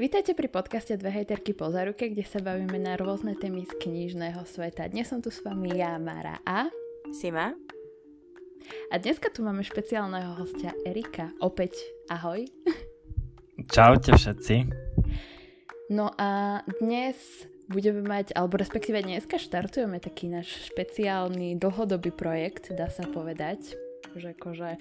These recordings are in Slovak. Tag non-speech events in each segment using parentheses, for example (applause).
Vítajte pri podcaste Dve hejterky po zaruke, kde sa bavíme na rôzne témy z knižného sveta. Dnes som tu s vami ja, Mara a... Sima. A dneska tu máme špeciálneho hostia Erika. Opäť ahoj. Čaute všetci. No a dnes budeme mať, alebo respektíve dneska štartujeme taký náš špeciálny dlhodobý projekt, dá sa povedať. Že akože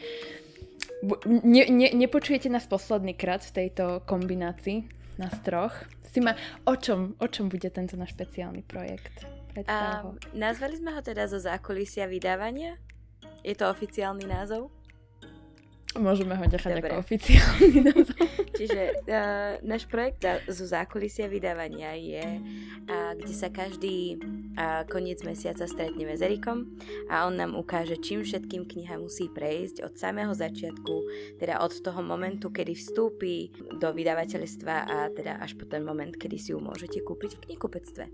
ne, ne, nepočujete nás posledný krát v tejto kombinácii nás troch. Sima, o čom, o čom bude tento náš špeciálny projekt? Um, nazvali sme ho teda zo zákulisia vydávania? Je to oficiálny názov? Môžeme ho nechať ako oficiálny (laughs) názov. Čiže uh, náš projekt zo zákulisia vydávania je, uh, kde sa každý uh, koniec mesiaca stretneme s Erikom a on nám ukáže, čím všetkým kniha musí prejsť od samého začiatku, teda od toho momentu, kedy vstúpi do vydavateľstva a teda až po ten moment, kedy si ju môžete kúpiť v knihkupectve.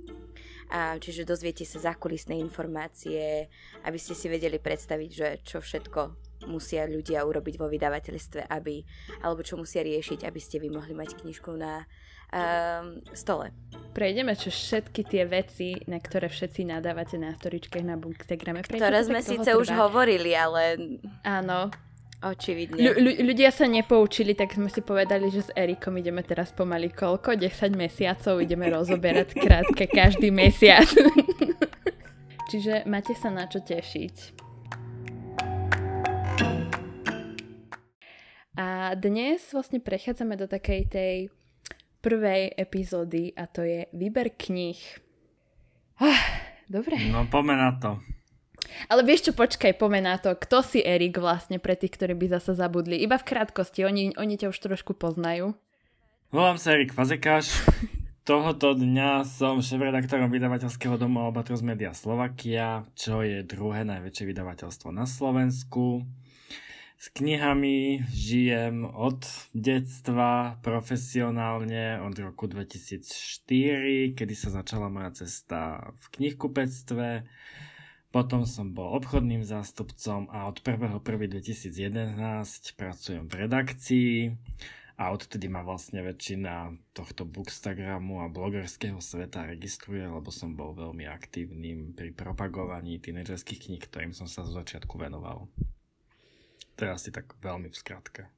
A, čiže dozviete sa zákulisné informácie, aby ste si vedeli predstaviť, že čo všetko musia ľudia urobiť vo vydavateľstve, aby, alebo čo musia riešiť, aby ste vy mohli mať knižku na um, stole. Prejdeme čo všetky tie veci, na ktoré všetci nadávate na storičkách na Bookstagrame. Ktoré sme síce už hovorili, ale... Áno. Očividne. L- ľudia sa nepoučili, tak sme si povedali, že s Erikom ideme teraz pomaly koľko? 10 mesiacov ideme rozoberať krátke každý mesiac. (laughs) Čiže máte sa na čo tešiť. A dnes vlastne prechádzame do takej tej prvej epizódy a to je výber kníh. Ah, dobre. No poďme na to. Ale vieš čo, počkaj, poďme na to. Kto si Erik vlastne pre tých, ktorí by zase zabudli? Iba v krátkosti, oni, oni ťa už trošku poznajú. Volám sa Erik Fazekáš. (laughs) Tohoto dňa som šéf-redaktorom vydavateľského domu Albatros Media Slovakia, čo je druhé najväčšie vydavateľstvo na Slovensku. S knihami žijem od detstva profesionálne od roku 2004, kedy sa začala moja cesta v knihkupectve. Potom som bol obchodným zástupcom a od 1.1.2011 pracujem v redakcii a odtedy ma vlastne väčšina tohto bookstagramu a blogerského sveta registruje, lebo som bol veľmi aktívnym pri propagovaní tínedžerských kníh, ktorým som sa z začiatku venoval. To je asi tak veľmi v skratke.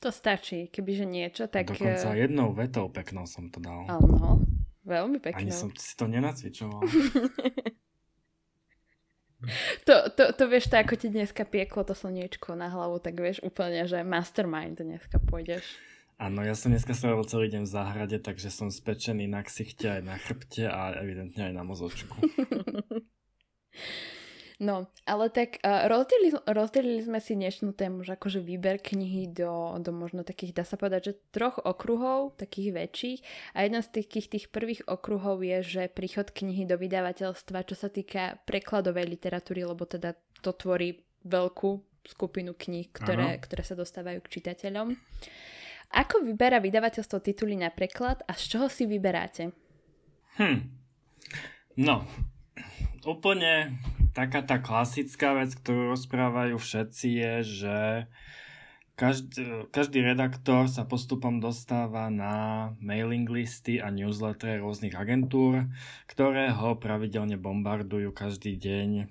To stačí, kebyže niečo, tak... Dokonca eh, jednou vetou peknou som to dal. Áno, veľmi peknou. Ani som si to nenacvičoval. (laughs) to, to, to vieš, to ako ti dneska pieklo to slniečko na hlavu, tak vieš úplne, že mastermind dneska pôjdeš. Áno, ja som dneska strávil celý deň v záhrade, takže som spečený na ksichte aj na chrbte a evidentne aj na mozočku. (laughs) No, ale tak uh, rozdelili, rozdelili sme si dnešnú tému, že akože výber knihy do, do možno takých, dá sa povedať, že troch okruhov, takých väčších. A jeden z takých tých prvých okruhov je, že príchod knihy do vydavateľstva, čo sa týka prekladovej literatúry, lebo teda to tvorí veľkú skupinu kníh, ktoré, ktoré sa dostávajú k čitateľom. Ako vyberá vydavateľstvo tituly na preklad a z čoho si vyberáte? Hm. No, úplne taká tá klasická vec, ktorú rozprávajú všetci je, že každý, každý redaktor sa postupom dostáva na mailing listy a newslettery rôznych agentúr, ktoré ho pravidelne bombardujú každý deň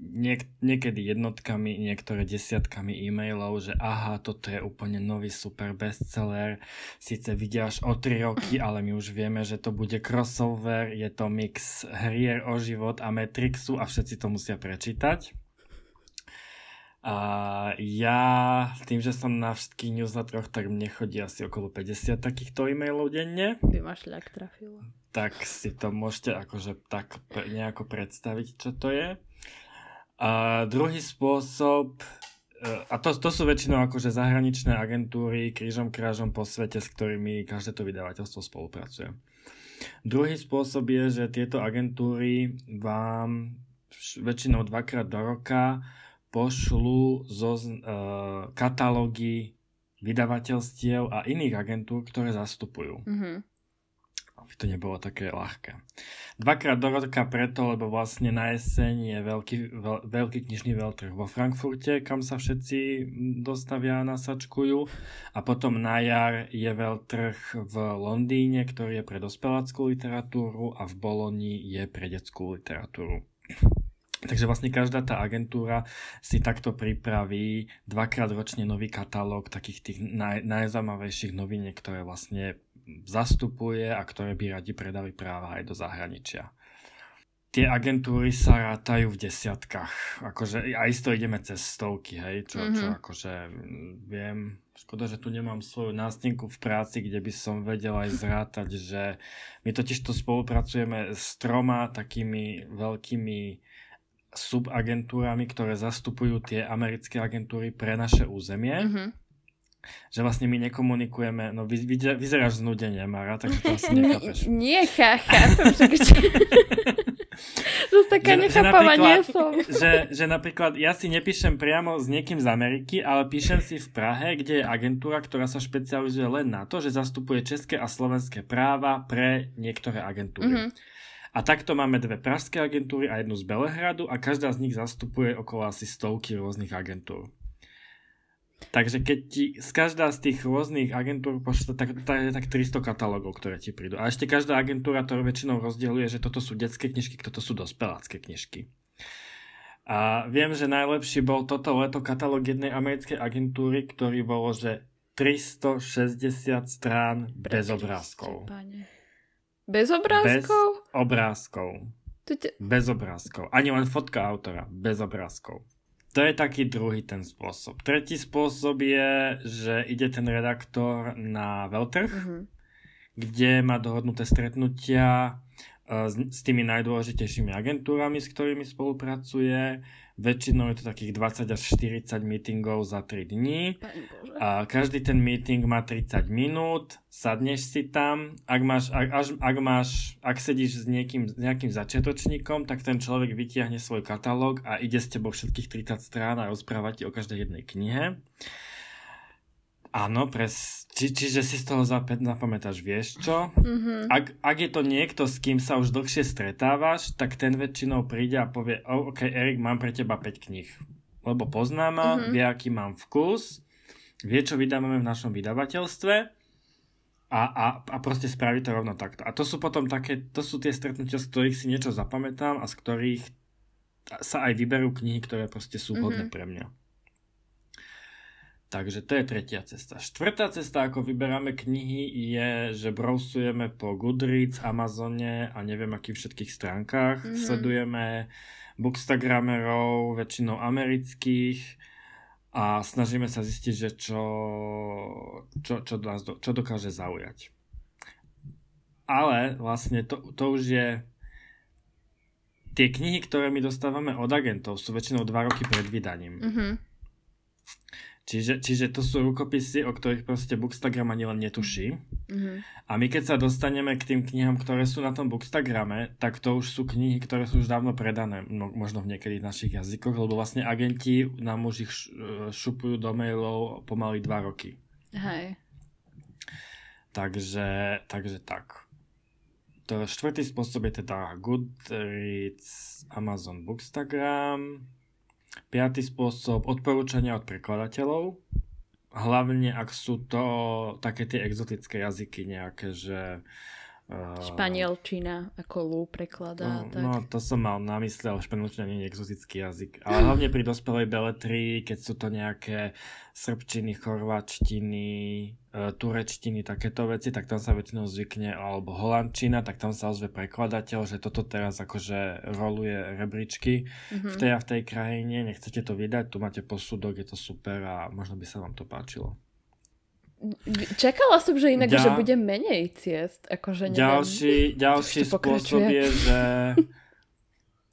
niek- niekedy jednotkami, niektoré desiatkami e-mailov, že aha, toto je úplne nový super bestseller, síce vidia až o 3 roky, (clears throat) ale my už vieme, že to bude crossover, je to mix hrier o život a Matrixu a všetci to musia prečítať. A ja, tým, že som na všetkých newsletteroch, tak mne chodí asi okolo 50 takýchto e-mailov denne. By ma šľak trafilo. Tak si to môžete akože tak nejako predstaviť, čo to je. A druhý spôsob, e, a to, to sú väčšinou akože zahraničné agentúry krížom krážom po svete, s ktorými každé to vydavateľstvo spolupracuje. Druhý spôsob je, že tieto agentúry vám väčšinou dvakrát do roka pošlú zo uh, katalógy vydavateľstiev a iných agentúr, ktoré zastupujú. Mm-hmm. Aby to nebolo také ľahké. Dvakrát do roka preto, lebo vlastne na jeseň je veľký, veľ, veľký knižný veľtrh vo Frankfurte, kam sa všetci dostavia a nasačkujú. A potom na jar je veľtrh v Londýne, ktorý je pre dospeláckú literatúru a v Boloni je pre detskú literatúru. Takže vlastne každá tá agentúra si takto pripraví dvakrát ročne nový katalóg takých tých naj, najzaujímavejších noviniek, ktoré vlastne zastupuje a ktoré by radi predali práva aj do zahraničia. Tie agentúry sa rátajú v desiatkách. Akože aj isto ideme cez stovky, hej, čo, mm-hmm. čo mhm. akože viem, škoda, že tu nemám svoju nástenku v práci, kde by som vedel aj (laughs) zrátať, že my totiž to spolupracujeme s troma takými veľkými subagentúrami, ktoré zastupujú tie americké agentúry pre naše územie. Mm-hmm že vlastne my nekomunikujeme, no vy, vy, vyzeráš znudenie, Mara, takže to asi (laughs) nechápeš. Nie, chápem, že (laughs) taká že, nechápava že nie som. (laughs) Že, že napríklad ja si nepíšem priamo s niekým z Ameriky, ale píšem si v Prahe, kde je agentúra, ktorá sa špecializuje len na to, že zastupuje české a slovenské práva pre niektoré agentúry. Mm-hmm. A takto máme dve pražské agentúry a jednu z Belehradu a každá z nich zastupuje okolo asi stovky rôznych agentúr. Takže keď ti z každá z tých rôznych agentúr pošle, tak, tak, tak 300 katalógov, ktoré ti prídu. A ešte každá agentúra to väčšinou rozdieluje, že toto sú detské knižky, toto sú dospelácké knižky. A viem, že najlepší bol toto leto katalóg jednej americkej agentúry, ktorý bolo, že 360 strán bez obrázkov. Bez obrázkov? Bez obrázkov. Bez obrázkov. Ani len fotka autora. Bez obrázkov. To je taký druhý ten spôsob. Tretí spôsob je, že ide ten redaktor na veľtrh, mm-hmm. kde má dohodnuté stretnutia uh, s, s tými najdôležitejšími agentúrami, s ktorými spolupracuje Väčšinou je to takých 20 až 40 meetingov za 3 dní. A každý ten meeting má 30 minút, sadneš si tam. Ak, máš, ak, až, ak, máš, ak sedíš s, niekým, s nejakým začiatočníkom, tak ten človek vytiahne svoj katalóg a ide s tebou všetkých 30 strán a rozpráva ti o každej jednej knihe. Áno, pres, či, čiže si z toho zapamätáš, vieš čo? Mm-hmm. Ak, ak je to niekto, s kým sa už dlhšie stretávaš, tak ten väčšinou príde a povie, oh, ok, Erik, mám pre teba 5 kníh. Lebo pozná ma, mm-hmm. vie, aký mám vkus, vie, čo vydávame v našom vydavateľstve a, a, a proste spraví to rovno takto. A to sú potom také, to sú tie stretnutia, z ktorých si niečo zapamätám a z ktorých sa aj vyberú knihy, ktoré proste sú mm-hmm. pre mňa. Takže to je tretia cesta. Štvrtá cesta, ako vyberáme knihy, je, že browsujeme po Goodreads, Amazone a neviem akých všetkých stránkach. Mm-hmm. Sledujeme bookstagramerov, väčšinou amerických a snažíme sa zistiť, že čo, čo, čo, nás čo dokáže zaujať. Ale vlastne to, to už je tie knihy, ktoré my dostávame od agentov, sú väčšinou dva roky pred vydaním. Mm-hmm. Čiže, čiže to sú rukopisy, o ktorých proste Bookstagram ani len netuší. Mm-hmm. A my keď sa dostaneme k tým knihám, ktoré sú na tom Bookstagrame, tak to už sú knihy, ktoré sú už dávno predané, no, možno v niekedy v našich jazykoch, lebo vlastne agenti nám už ich šupujú do mailov pomaly dva roky. Hej. Takže, takže tak. To štvrtý spôsob je teda Goodreads, Amazon Bookstagram, Piatý spôsob, odporúčania od prekladateľov. Hlavne, ak sú to také tie exotické jazyky nejaké, že Španielčina, ako Lou prekladá. No, tak. no, to som mal na mysli, ale španielčina nie je exotický jazyk. Ale hlavne pri dospelej beletrii, keď sú to nejaké srbčiny, chorvačtiny, uh, turečtiny, takéto veci, tak tam sa väčšinou zvykne, alebo holandčina, tak tam sa ozve prekladateľ, že toto teraz akože roluje rebríčky mm-hmm. v tej a v tej krajine, nechcete to vydať, tu máte posudok, je to super a možno by sa vám to páčilo. Čakala som, že inak, Ďal... že bude menej ciest. Akože neviem, ďalší ďalší spôsob je, že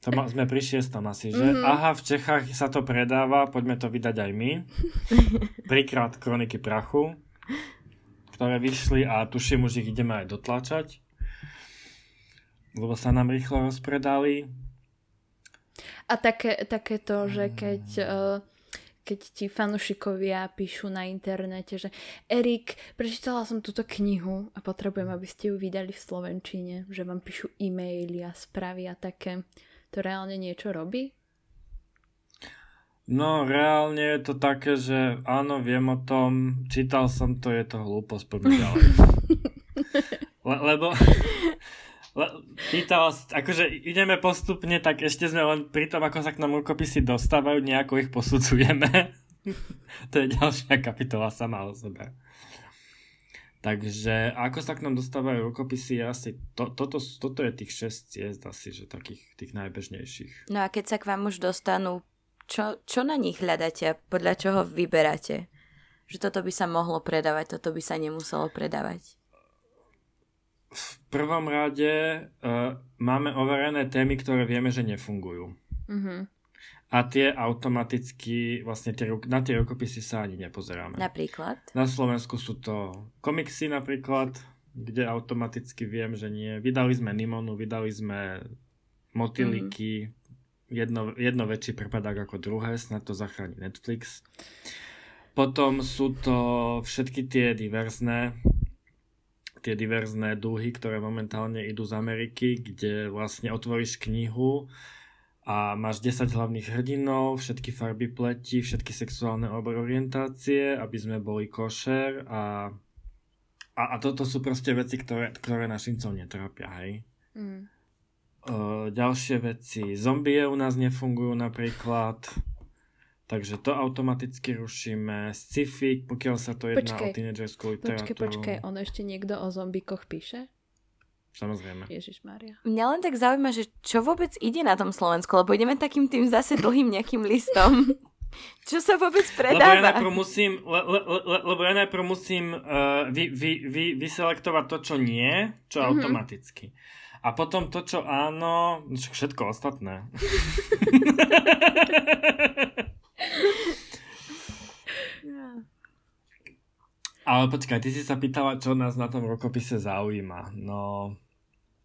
to ma, sme pri šiestom asi, že mm-hmm. aha, v Čechách sa to predáva, poďme to vydať aj my. Trikrát Kroniky prachu, ktoré vyšli a tuším, už ich ideme aj dotlačať. Lebo sa nám rýchlo rozpredali. A také, také to, že keď... Uh keď ti fanušikovia píšu na internete, že Erik, prečítala som túto knihu a potrebujem, aby ste ju vydali v Slovenčine, že vám píšu e-maily a správy a také. To reálne niečo robí? No, reálne je to také, že áno, viem o tom, čítal som to, je to hlúposť, poďme ďalej. (laughs) Le- lebo le- (laughs) pýtala, akože ideme postupne, tak ešte sme len pri tom, ako sa k nám rukopisy dostávajú, nejako ich posudzujeme. (laughs) to je ďalšia kapitola sama o sebe. Takže ako sa k nám dostávajú rukopisy, asi to, toto, toto je tých 6 ciest asi, že takých tých najbežnejších. No a keď sa k vám už dostanú čo, čo na nich hľadáte a podľa čoho vyberáte? Že toto by sa mohlo predávať, toto by sa nemuselo predávať. Prvom rade uh, máme overené témy, ktoré vieme, že nefungujú. Mm-hmm. A tie automaticky, vlastne tie, na tie rukopisy sa ani nepozeráme. Napríklad? Na Slovensku sú to komiksy napríklad, kde automaticky viem, že nie. Vydali sme Nimonu, vydali sme Motiliky, mm-hmm jedno, jedno väčší prepadák ako druhé, snad to zachráni Netflix. Potom sú to všetky tie diverzné tie diverzné dúhy, ktoré momentálne idú z Ameriky, kde vlastne otvoríš knihu a máš 10 hlavných hrdinov, všetky farby pleti, všetky sexuálne orientácie, aby sme boli košer a, a, a toto sú proste veci, ktoré, ktoré našincov netrápia, hej. Mm. Uh, ďalšie veci. Zombie u nás nefungujú napríklad. Takže to automaticky rušíme. Sci-fi, pokiaľ sa to jedná počkej, o tínedžerskú literatúru. Počkej, počkej, ono ešte niekto o zombikoch píše? Samozrejme. Ježiš Maria. Mňa len tak zaujíma, že čo vôbec ide na tom Slovensku, lebo ideme takým tým zase dlhým nejakým listom. (laughs) čo sa vôbec predáva? Lebo ja najprv musím, le, le, le, lebo ja najprv musím uh, vy, vy, vy, vyselektovať to, čo nie, čo mm-hmm. automaticky. A potom to, čo áno, všetko ostatné. (laughs) (laughs) Ale počkaj, ty si sa pýtala, čo nás na tom rukopise zaujíma. No,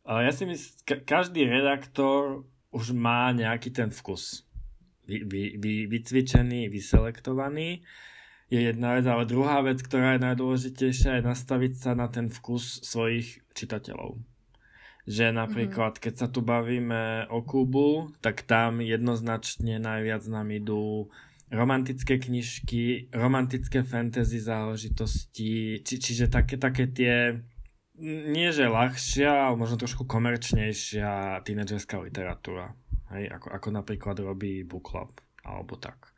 ja si myslím, ka- každý redaktor už má nejaký ten vkus. Vy, vy, vy, vycvičený, vyselektovaný je jedna vec, ale druhá vec, ktorá je najdôležitejšia, je nastaviť sa na ten vkus svojich čitateľov že napríklad mm-hmm. keď sa tu bavíme o Kubu, tak tam jednoznačne najviac nám idú romantické knižky, romantické fantasy záležitosti, či, čiže také, také tie nie že ľahšia, ale možno trošku komerčnejšia tínedžerská literatúra. Hej, ako, ako napríklad robí Book Club, alebo tak.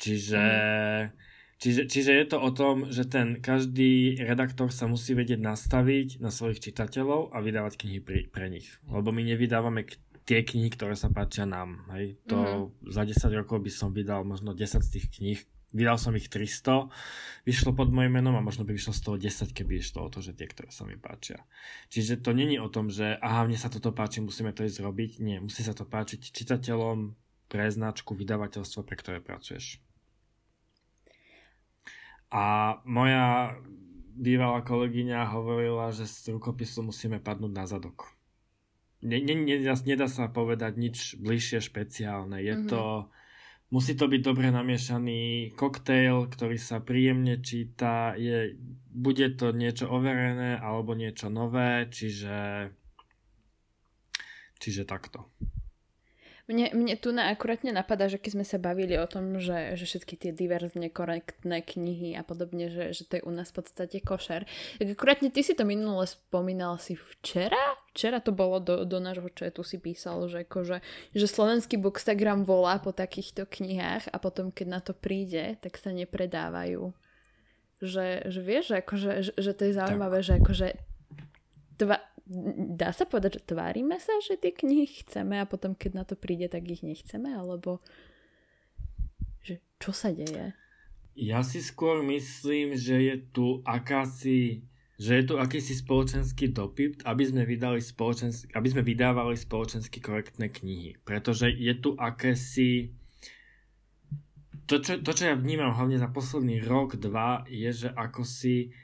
Čiže mm Čiže, čiže je to o tom, že ten každý redaktor sa musí vedieť nastaviť na svojich čitateľov a vydávať knihy pri, pre nich. Lebo my nevydávame tie knihy, ktoré sa páčia nám. Hej. To mm-hmm. za 10 rokov by som vydal možno 10 z tých kníh. Vydal som ich 300, vyšlo pod mojim menom a možno by vyšlo z toho 10, keby išlo o to, že tie, ktoré sa mi páčia. Čiže to není o tom, že aha, mne sa toto páči, musíme to ísť robiť. Nie, musí sa to páčiť čitateľom pre značku, vydavateľstvo, pre ktoré pracuješ. A moja bývalá kolegyňa hovorila, že z rukopisu musíme padnúť na zadok. Ne, ne, nedá, nedá sa povedať nič bližšie špeciálne. Je mm-hmm. to, musí to byť dobre namiešaný koktejl, ktorý sa príjemne číta. Je, bude to niečo overené alebo niečo nové, čiže, čiže takto. Mne, mne tu na akurátne napadá, že keď sme sa bavili o tom, že, že všetky tie diverzne korektné knihy a podobne, že, že to je u nás v podstate košer. Tak akurátne ty si to minule spomínal si včera? Včera to bolo do, do nášho četu si písal, že, akože, že slovenský bookstagram volá po takýchto knihách a potom keď na to príde, tak sa nepredávajú. Že, že vieš, že, akože, že, že to je zaujímavé, tak. že akože dva, dá sa povedať, že tvárime sa, že tie knihy chceme a potom, keď na to príde, tak ich nechceme, alebo že čo sa deje? Ja si skôr myslím, že je tu akási že je tu akýsi spoločenský dopyt, aby sme, vydali spoločensk- aby sme vydávali spoločensky korektné knihy. Pretože je tu akési... To čo, to, čo ja vnímam hlavne za posledný rok, dva, je, že ako si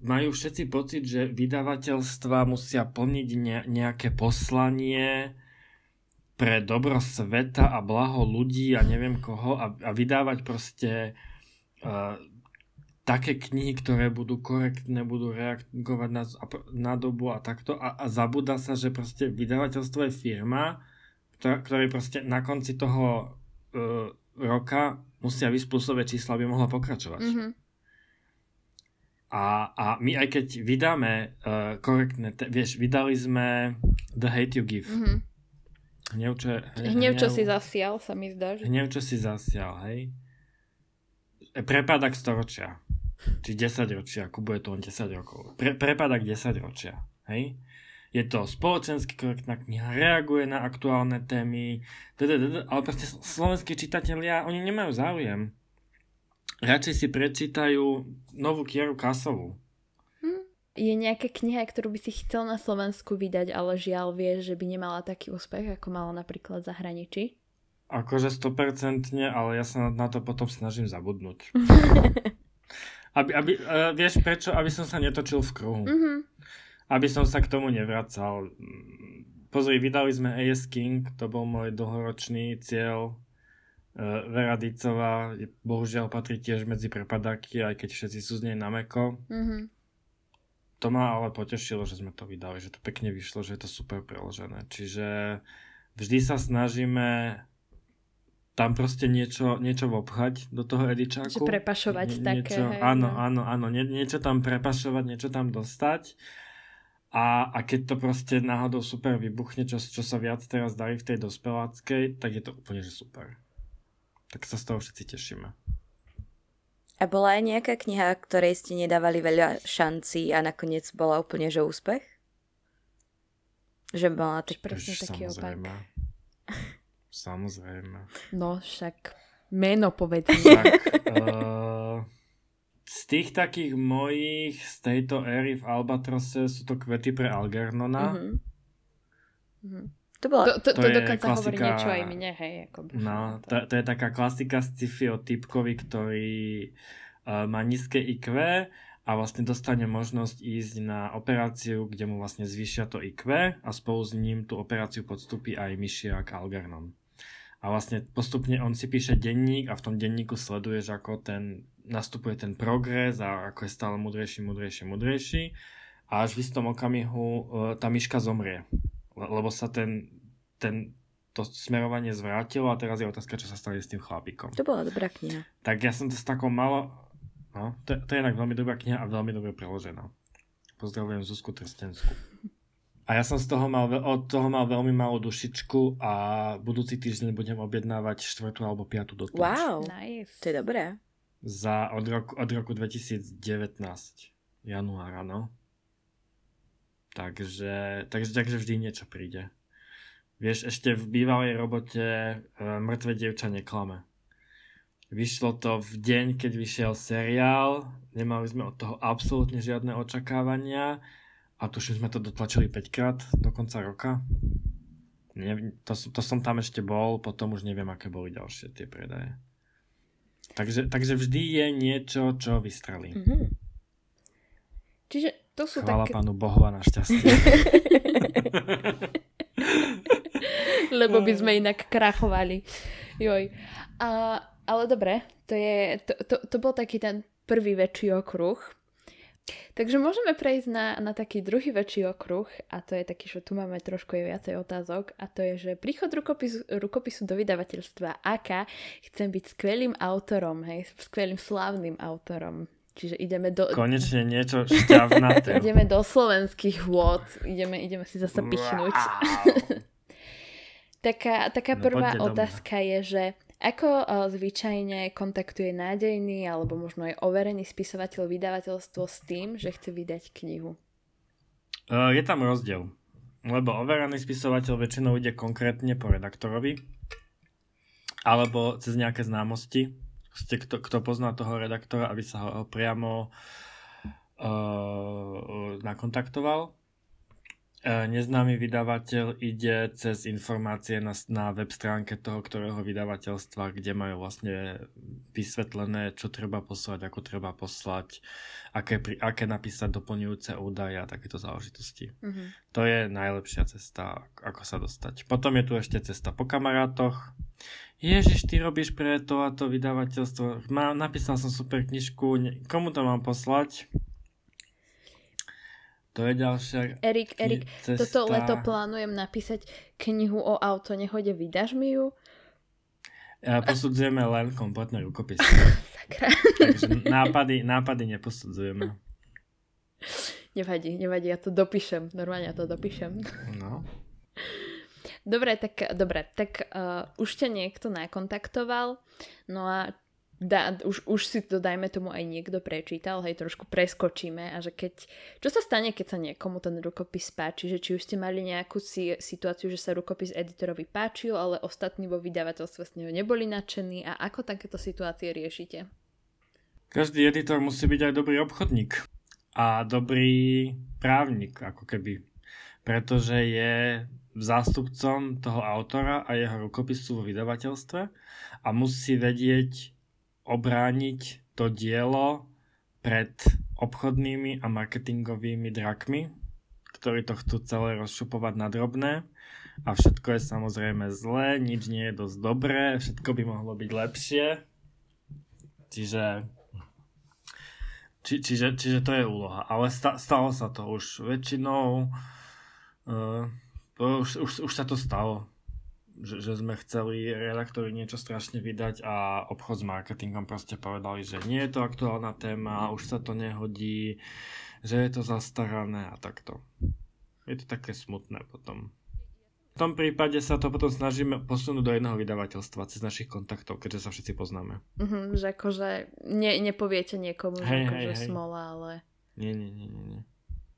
majú všetci pocit, že vydavateľstva musia plniť ne, nejaké poslanie, pre dobro sveta a blaho ľudí a neviem koho a, a vydávať proste uh, také knihy, ktoré budú korektné, budú reagovať na, na dobu a takto a, a zabúda sa, že proste vydavateľstvo je firma, ktorá, ktorá proste na konci toho uh, roka musia plusové čísla, aby mohla pokračovať. Mm-hmm. A, a my aj keď vydáme uh, korektné, te, vieš, vydali sme The Hate You Give. Mm-hmm Hnev, čo, hnev, hnev, čo si zasial, sa mi zdá. Že... Hnev, čo si zasial, hej. E, prepadak storočia. Či 10 ročia, ako bude to on 10 rokov. Pre, prepadak 10 ročia, hej. Je to spoločensky korektná kniha, reaguje na aktuálne témy, ale proste slovenskí čitatelia, oni nemajú záujem. Radšej si prečítajú novú Kieru Kasovú je nejaká kniha, ktorú by si chcel na Slovensku vydať, ale žiaľ vieš, že by nemala taký úspech, ako mala napríklad zahraničí? Akože 100%, ale ja sa na to potom snažím zabudnúť. (laughs) aby, aby, uh, vieš prečo? Aby som sa netočil v kruhu. Mm-hmm. Aby som sa k tomu nevracal. Pozri, vydali sme AS King, to bol môj dlhoročný cieľ. Uh, Vera Dicová, bohužiaľ patrí tiež medzi prepadáky, aj keď všetci sú z nej na meko. Mm-hmm to ma ale potešilo, že sme to vydali, že to pekne vyšlo, že je to super preložené. Čiže vždy sa snažíme tam proste niečo, niečo vopchať do toho edičáku. Že prepašovať Nie, také. Niečo, hej, áno, no. áno, áno, nie, niečo tam prepašovať, niečo tam dostať. A, a keď to proste náhodou super vybuchne, čo, čo sa viac teraz darí v tej dospeláckej, tak je to úplne že super. Tak sa z toho všetci tešíme. A bola aj nejaká kniha, ktorej ste nedávali veľa šancí a nakoniec bola úplne že úspech? Že bola tak presne taký Samozrejme. opak. Samozrejme. No však meno povedz. Tak, uh, z tých takých mojich z tejto éry v Albatrose sú to kvety pre Algernona. Uh-huh. Uh-huh. To, bola, to, to, to, to dokonca klasika, hovorí niečo aj mne, hej. Ako no, to, to je taká klasika z sci-fi o typkovi, ktorý uh, má nízke IQ a vlastne dostane možnosť ísť na operáciu, kde mu vlastne zvýšia to IQ a spolu s ním tú operáciu podstúpi aj myšiak Algernon. A vlastne postupne on si píše denník a v tom denníku sleduje, že ako ten nastupuje ten progres a ako je stále mudrejší, mudrejší, mudrejší a až v istom okamihu uh, tá myška zomrie lebo sa ten, ten, to smerovanie zvrátilo a teraz je otázka, čo sa stane s tým chlapíkom. To bola dobrá kniha. Tak ja som to s takou malo... No, to, to je inak veľmi dobrá kniha a veľmi dobre preložená. Pozdravujem Zuzku Trstenskú. A ja som z toho mal, od toho mal veľmi malú dušičku a budúci týždeň budem objednávať štvrtú alebo piatú do Wow, nice. to je dobré. Za od roku, od roku 2019 januára, no. Takže, takže, takže vždy niečo príde. Vieš, ešte v bývalej robote e, Mŕtve dievča neklame. Vyšlo to v deň, keď vyšiel seriál, nemali sme od toho absolútne žiadne očakávania a tuším sme to dotlačili 5 krát do konca roka. Ne, to, to som tam ešte bol, potom už neviem, aké boli ďalšie tie predaje. Takže, takže vždy je niečo, čo vystrelí. Mm-hmm. Čiže to sú Chvála také... pánu Bohu a našťastie. (laughs) Lebo by sme inak krachovali. Joj. A, ale dobre, to, je, to, to, to bol taký ten prvý väčší okruh. Takže môžeme prejsť na, na taký druhý väčší okruh a to je taký, že tu máme trošku je viacej otázok a to je, že príchod rukopisu, rukopisu do vydavateľstva aká chcem byť skvelým autorom, hej, skvelým slávnym autorom. Čiže ideme do... Konečne niečo šťavnaté. (laughs) ideme do slovenských vôd. Ideme, ideme si zase pichnúť. Wow. (laughs) taká taká no, prvá otázka je, že ako zvyčajne kontaktuje nádejný alebo možno aj overený spisovateľ vydavateľstvo s tým, že chce vydať knihu? Uh, je tam rozdiel. Lebo overený spisovateľ väčšinou ide konkrétne po redaktorovi alebo cez nejaké známosti ste, kto, kto pozná toho redaktora, aby sa ho priamo uh, nakontaktoval. Neznámy vydavateľ ide cez informácie na, na web stránke toho, ktorého vydavateľstva, kde majú vlastne vysvetlené, čo treba poslať, ako treba poslať, aké, aké napísať doplňujúce údaje a takéto záležitosti. Mm-hmm. To je najlepšia cesta, ako sa dostať. Potom je tu ešte cesta po kamarátoch. Ježiš, ty robíš pre to a to vydavateľstvo. Má, napísal som super knižku, komu to mám poslať? To je ďalšia Erik, Erik, cesta. toto leto plánujem napísať knihu o auto nehode, vydaš mi ju? Ja posudzujeme len kompletné rukopisy. (laughs) Takže nápady, nápady neposudzujeme. Nevadí, nevadí, ja to dopíšem. Normálne ja to dopíšem. No. Dobre, tak, dobre, tak uh, už ťa niekto nakontaktoval, no a dá, už, už si to dajme tomu aj niekto prečítal, hej, trošku preskočíme a že keď, čo sa stane, keď sa niekomu ten rukopis páči, že či už ste mali nejakú si, situáciu, že sa rukopis editorovi páčil, ale ostatní vo vydavateľstve s neho neboli nadšení a ako takéto situácie riešite? Každý editor musí byť aj dobrý obchodník a dobrý právnik, ako keby. Pretože je zástupcom toho autora a jeho rukopisu vo vydavateľstve a musí vedieť obrániť to dielo pred obchodnými a marketingovými drakmi, ktorí to chcú celé rozšupovať na drobné a všetko je samozrejme zlé, nič nie je dosť dobré, všetko by mohlo byť lepšie. Čiže či, čiže, čiže to je úloha. Ale sta, stalo sa to už väčšinou. Uh, už, už, už sa to stalo že, že sme chceli redaktori niečo strašne vydať a obchod s marketingom proste povedali, že nie je to aktuálna téma, už sa to nehodí, že je to zastarané a takto. Je to také smutné potom. V tom prípade sa to potom snažíme posunúť do jedného vydavateľstva cez našich kontaktov, keďže sa všetci poznáme. Uh-huh, že akože ne, nepoviete niekomu, hej, že akože hej, smola, ale... Nie, nie, nie, nie. nie.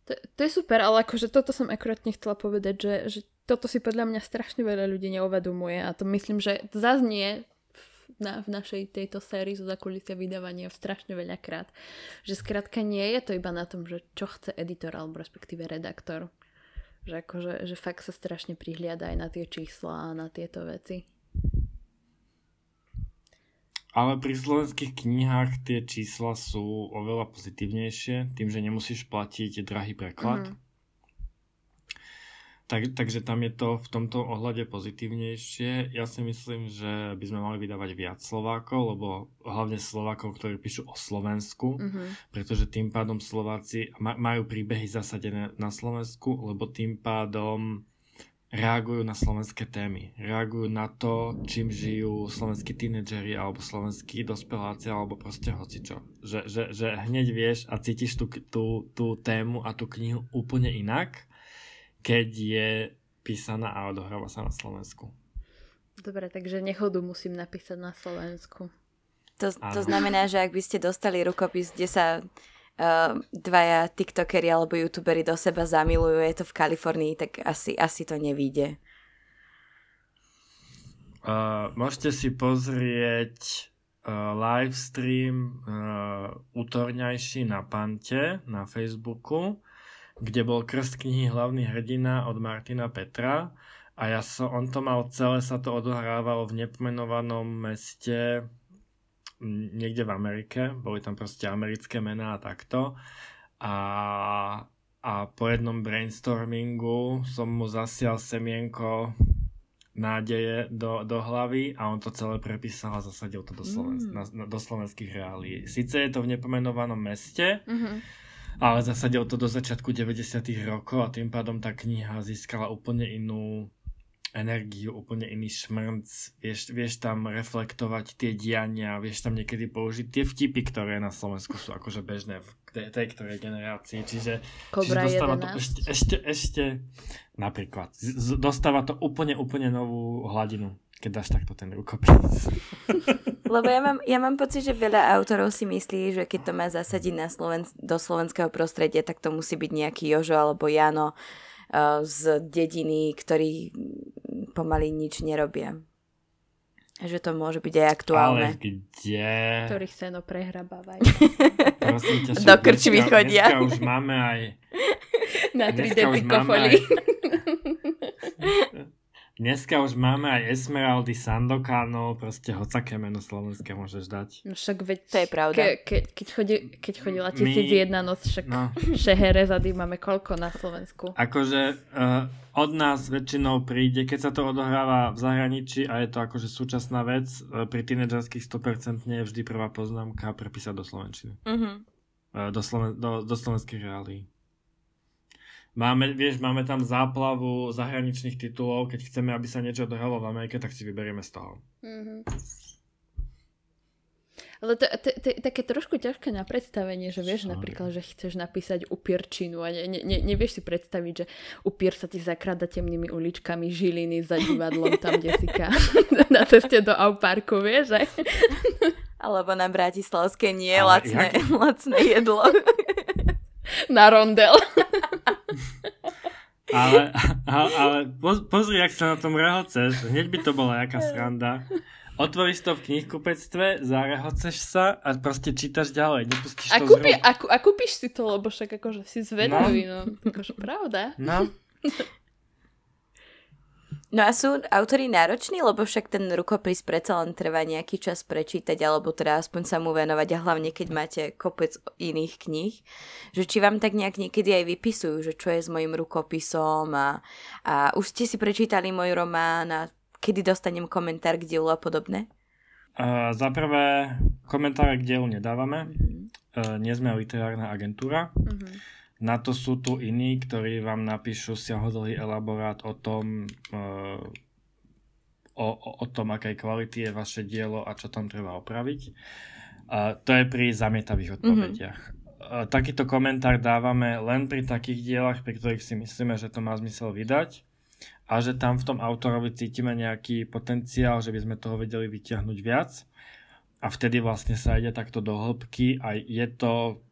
To, to je super, ale akože toto som akurát nechcela povedať, že, že toto si podľa mňa strašne veľa ľudí neuvedomuje a to myslím, že zaznie na, v našej tejto sérii zo zakulisia vydávania strašne veľakrát. Že skrátka nie je to iba na tom, že čo chce editor alebo respektíve redaktor. Že akože, že fakt sa strašne prihliada aj na tie čísla a na tieto veci. Ale pri slovenských knihách tie čísla sú oveľa pozitívnejšie, tým, že nemusíš platiť drahý preklad. Mm-hmm tak, takže tam je to v tomto ohľade pozitívnejšie. Ja si myslím, že by sme mali vydávať viac Slovákov, lebo hlavne Slovákov, ktorí píšu o Slovensku, mm-hmm. pretože tým pádom Slováci majú príbehy zasadené na Slovensku, lebo tým pádom reagujú na slovenské témy. Reagujú na to, čím žijú slovenskí tínedžeri alebo slovenskí dospeláci alebo proste hocičo. Že, že, že hneď vieš a cítiš tú, tú, tú tému a tú knihu úplne inak keď je písaná a odohráva sa na Slovensku. Dobre, takže nechodu musím napísať na Slovensku. To, to znamená, že ak by ste dostali rukopis, kde sa uh, dvaja tiktokeri alebo youtuberi do seba zamilujú, je to v Kalifornii, tak asi, asi to nevíde. Uh, môžete si pozrieť uh, livestream uh, útorňajší na Pante na Facebooku kde bol krst knihy Hlavný hrdina od Martina Petra a ja som, on to mal celé, sa to odohrávalo v nepomenovanom meste niekde v Amerike, boli tam proste americké mená a takto a, a po jednom brainstormingu som mu zasial semienko nádeje do, do hlavy a on to celé prepísal a zasadil to do, Sloven- mm. na, do slovenských reálí. Sice je to v nepomenovanom meste, mm-hmm ale zasadil to do začiatku 90. rokov a tým pádom tá kniha získala úplne inú energiu, úplne iný šmrnc, vieš, vieš tam reflektovať tie diania, vieš tam niekedy použiť tie vtipy, ktoré na Slovensku sú akože bežné v tej, tej ktorej generácii, čiže, čiže dostáva 11. to ešte, ešte, ešte napríklad, z, dostáva to úplne, úplne novú hladinu keď dáš takto ten rukopis. (laughs) Lebo ja mám, ja mám pocit, že veľa autorov si myslí, že keď to má zasadiť na Sloven- do slovenského prostredia, tak to musí byť nejaký Jožo alebo Jano uh, z dediny, ktorí pomaly nič nerobia. Že to môže byť aj aktuálne. Ale kde? Ktorých seno prehrabávajú. (laughs) do krčmy chodia. Dneska už máme aj Na 3D Dneska už máme pikofolii. (laughs) Dneska už máme aj Esmeraldy, Sandokánov, proste hocaké meno slovenské môžeš dať. No však veď... To je pravda. Ke, ke, keď, chodí, keď chodila tisíc My- jedna noc, však No. šeherezady máme koľko na Slovensku? Akože uh, od nás väčšinou príde, keď sa to odohráva v zahraničí a je to akože súčasná vec, uh, pri tínedžerských 100% je vždy prvá poznámka prepísať do slovenčiny. Mhm. Uh, do, Sloven- do, do slovenských reálí. Máme, vieš, máme tam záplavu zahraničných titulov, keď chceme, aby sa niečo odohralo v Amerike, tak si vyberieme z toho. Mhm. Ale to, to, to je také trošku ťažké na predstavenie, že vieš Sorry. napríklad, že chceš napísať upierčinu a ne, ne, ne, nevieš si predstaviť, že upier sa ti zakrada temnými uličkami Žiliny za divadlom tam, kde si ka- (laughs) na ceste do Auparku, vieš, že? Alebo na Bratislavské nie Ale lacné, lacné jedlo. (laughs) Na rondel. (laughs) Ale, (laughs) ale, ale poz, pozri, jak sa na tom rehoceš. Hneď by to bola jaká sranda. Otvoríš to v knihkupectve, zarehoceš sa a proste čítaš ďalej. Nepustíš A, to kúpi, a, a kúpiš si to, lebo však akože si zvedavý, no. Akože pravda. No, (laughs) No a sú autory nároční, lebo však ten rukopis predsa len trvá nejaký čas prečítať, alebo teda aspoň sa mu venovať a hlavne keď máte kopec iných kníh. Že či vám tak nejak niekedy aj vypisujú, že čo je s mojim rukopisom a, a už ste si prečítali môj román a kedy dostanem komentár k dielu a podobne. uh, za prvé, komentáre k dielu nedávame. Uh, nie sme literárna agentúra. Mhm. Na to sú tu iní, ktorí vám napíšu siahodlhý elaborát o tom, uh, o, o, tom, akej kvality je vaše dielo a čo tam treba opraviť. To je pri zamietavých odpovediach. Uh, takýto komentár dávame len pri takých dielach, pri ktorých si myslíme, že to má zmysel vydať a že tam v tom autorovi cítime nejaký potenciál, že by sme toho vedeli vyťahnuť viac a vtedy vlastne sa ide takto do hĺbky a je to,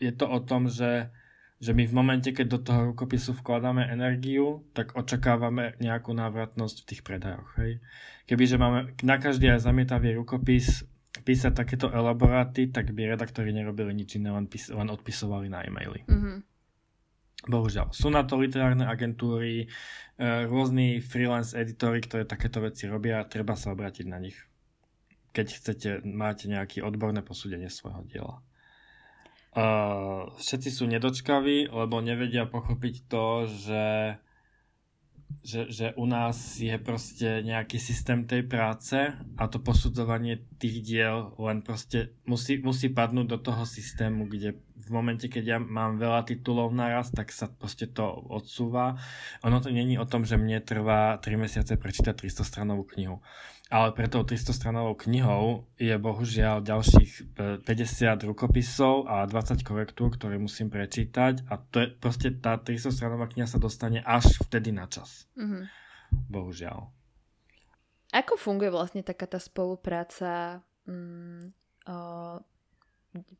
je to o tom, že že my v momente, keď do toho rukopisu vkladáme energiu, tak očakávame nejakú návratnosť v tých predajoch. Hej? Kebyže máme na každý aj zamietavý rukopis písať takéto elaboráty, tak by redaktori nerobili nič iné, len, pís- len odpisovali na e-maily. Mhm. Bohužiaľ. Sú na to literárne agentúry, e, rôzni freelance editori, ktoré takéto veci robia, treba sa obrátiť na nich. Keď chcete, máte nejaké odborné posúdenie svojho diela. Uh, všetci sú nedočkaví, lebo nevedia pochopiť to, že, že, že u nás je proste nejaký systém tej práce a to posudzovanie tých diel len proste musí, musí padnúť do toho systému, kde v momente, keď ja mám veľa titulov naraz, tak sa proste to odsúva. Ono to není o tom, že mne trvá 3 mesiace prečítať 300 stranovú knihu. Ale pre tou 300 stranovou knihou je bohužiaľ ďalších e, 50 rukopisov a 20 korektúr, ktoré musím prečítať a to je proste tá 300 stranová kniha sa dostane až vtedy na čas. Mhm. Bohužiaľ. Ako funguje vlastne taká tá spolupráca mm, o,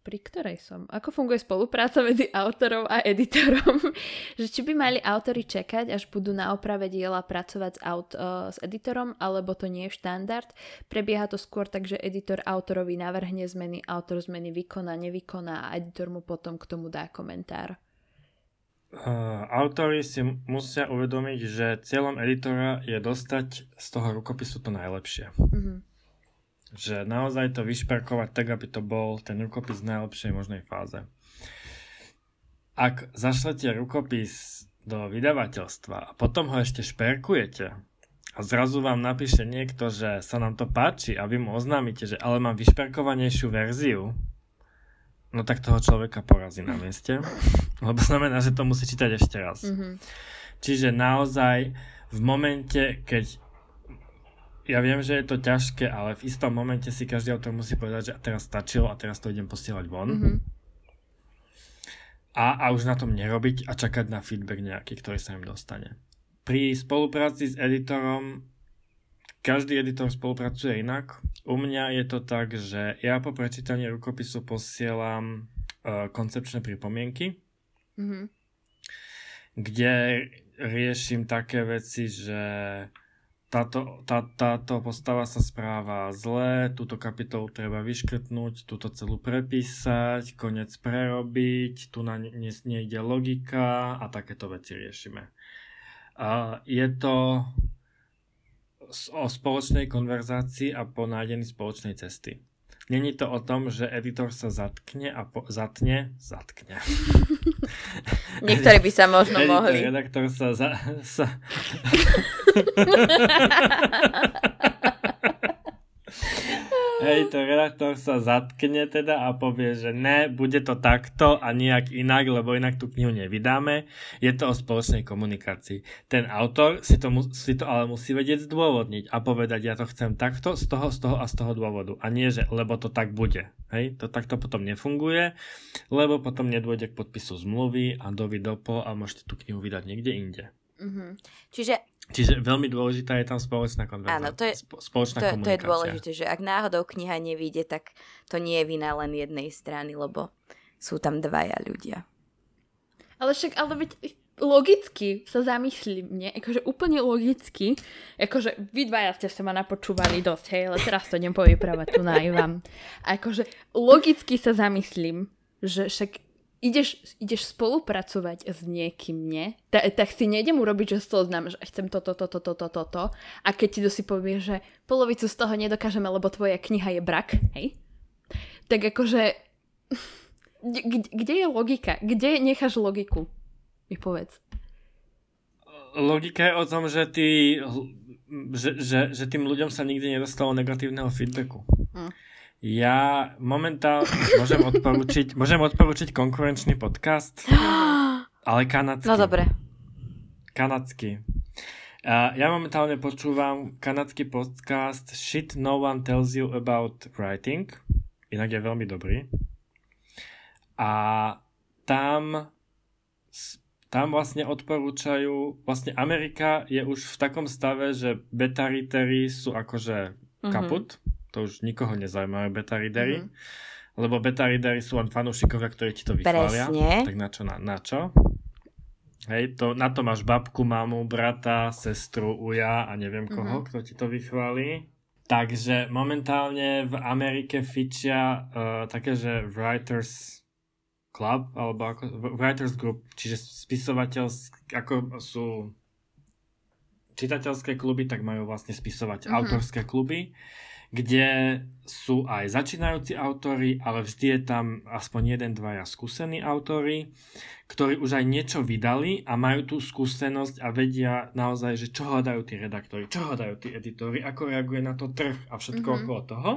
pri ktorej som? Ako funguje spolupráca medzi autorom a editorom? (laughs) že či by mali autory čakať, až budú na oprave diela pracovať s, aut- o, s editorom, alebo to nie je štandard? Prebieha to skôr tak, že editor autorovi navrhne zmeny, autor zmeny vykoná, nevykoná a editor mu potom k tomu dá komentár. Uh, autori si musia uvedomiť, že cieľom editora je dostať z toho rukopisu to najlepšie. Mhm. Že naozaj to vyšperkovať tak, aby to bol ten rukopis v najlepšej možnej fáze. Ak zašlete rukopis do vydavateľstva a potom ho ešte šperkujete a zrazu vám napíše niekto, že sa nám to páči a vy mu oznámite, že ale mám vyšperkovanejšiu verziu, no tak toho človeka porazí na mieste, (laughs) lebo znamená, že to musí čítať ešte raz. Mhm. Čiže naozaj v momente, keď ja viem, že je to ťažké, ale v istom momente si každý autor musí povedať, že teraz stačilo a teraz to idem posielať von. Mhm. A, a už na tom nerobiť a čakať na feedback nejaký, ktorý sa im dostane. Pri spolupráci s editorom každý editor spolupracuje inak. U mňa je to tak, že ja po prečítaní rukopisu posielam uh, koncepčné pripomienky, Mhm. kde riešim také veci, že táto, tá, táto postava sa správa zle, túto kapitolu treba vyškrtnúť, túto celú prepísať, konec prerobiť, tu na ne, nejde logika a takéto veci riešime. A je to o spoločnej konverzácii a po nájdení spoločnej cesty. Není to o tom, že editor sa zatkne a po, zatne, zatkne. (laughs) Niektorí by sa možno editor, mohli. Redaktor sa, za, sa (laughs) (laughs) Hej, to redaktor sa zatkne teda a povie, že ne, bude to takto a nejak inak, lebo inak tú knihu nevydáme. Je to o spoločnej komunikácii. Ten autor si to, si to ale musí vedieť zdôvodniť a povedať, ja to chcem takto, z toho, z toho a z toho dôvodu. A nie, že lebo to tak bude. Hej, to takto potom nefunguje, lebo potom nedôjde k podpisu zmluvy a dovidopo a môžete tú knihu vydať niekde inde. Mm-hmm. Čiže Čiže veľmi dôležitá je tam spoločná konverzácia. Áno, to je, spoločná to, to je dôležité, že ak náhodou kniha nevíde, tak to nie je vina len jednej strany, lebo sú tam dvaja ľudia. Ale však, ale veď logicky sa zamyslím, nie? Akože úplne logicky, akože vy dvaja ste sa ma napočúvali dosť, hej, ale teraz to idem povypravať tu na Ivan. Akože logicky sa zamyslím, že však ideš, ideš spolupracovať s niekým, nie? Ta, tak si nejdem urobiť, že zoznam, že chcem toto, toto, toto, toto. A keď ti to si povie, že polovicu z toho nedokážeme, lebo tvoja kniha je brak, hej? Tak akože... (laughs) Kde, kde je logika? Kde necháš logiku? Mi povedz. Logika je o tom, že, ty, že, že, že tým ľuďom sa nikdy nedostalo negatívneho feedbacku. Hm. Ja momentálne môžem odporučiť, môžem odporučiť konkurenčný podcast, ale kanadský. No dobre. Kanadský. Uh, ja momentálne počúvam kanadský podcast Shit No One Tells You About Writing. Inak je veľmi dobrý. A tam tam vlastne odporúčajú, vlastne Amerika je už v takom stave, že beta sú akože mhm. kaput. Mm-hmm to už nikoho nezaujímajú beta readery. Mm-hmm. Lebo beta readery sú len fanúšikovia, ktorí ti to vychvália. Presne. Tak na čo? Na, na čo? Hej, to, na to máš babku, mamu, brata, sestru, uja a neviem koho, mm-hmm. kto ti to vychváli. Takže momentálne v Amerike fičia uh, také, že Writers Club, alebo ako, Writers Group, čiže spisovateľské, ako sú čitateľské kluby, tak majú vlastne spisovať mm-hmm. autorské kluby kde sú aj začínajúci autory, ale vždy je tam aspoň jeden, dvaja skúsení autory, ktorí už aj niečo vydali a majú tú skúsenosť a vedia naozaj, že čo hľadajú tí redaktori, čo hľadajú tí editori, ako reaguje na to trh a všetko mm-hmm. okolo toho.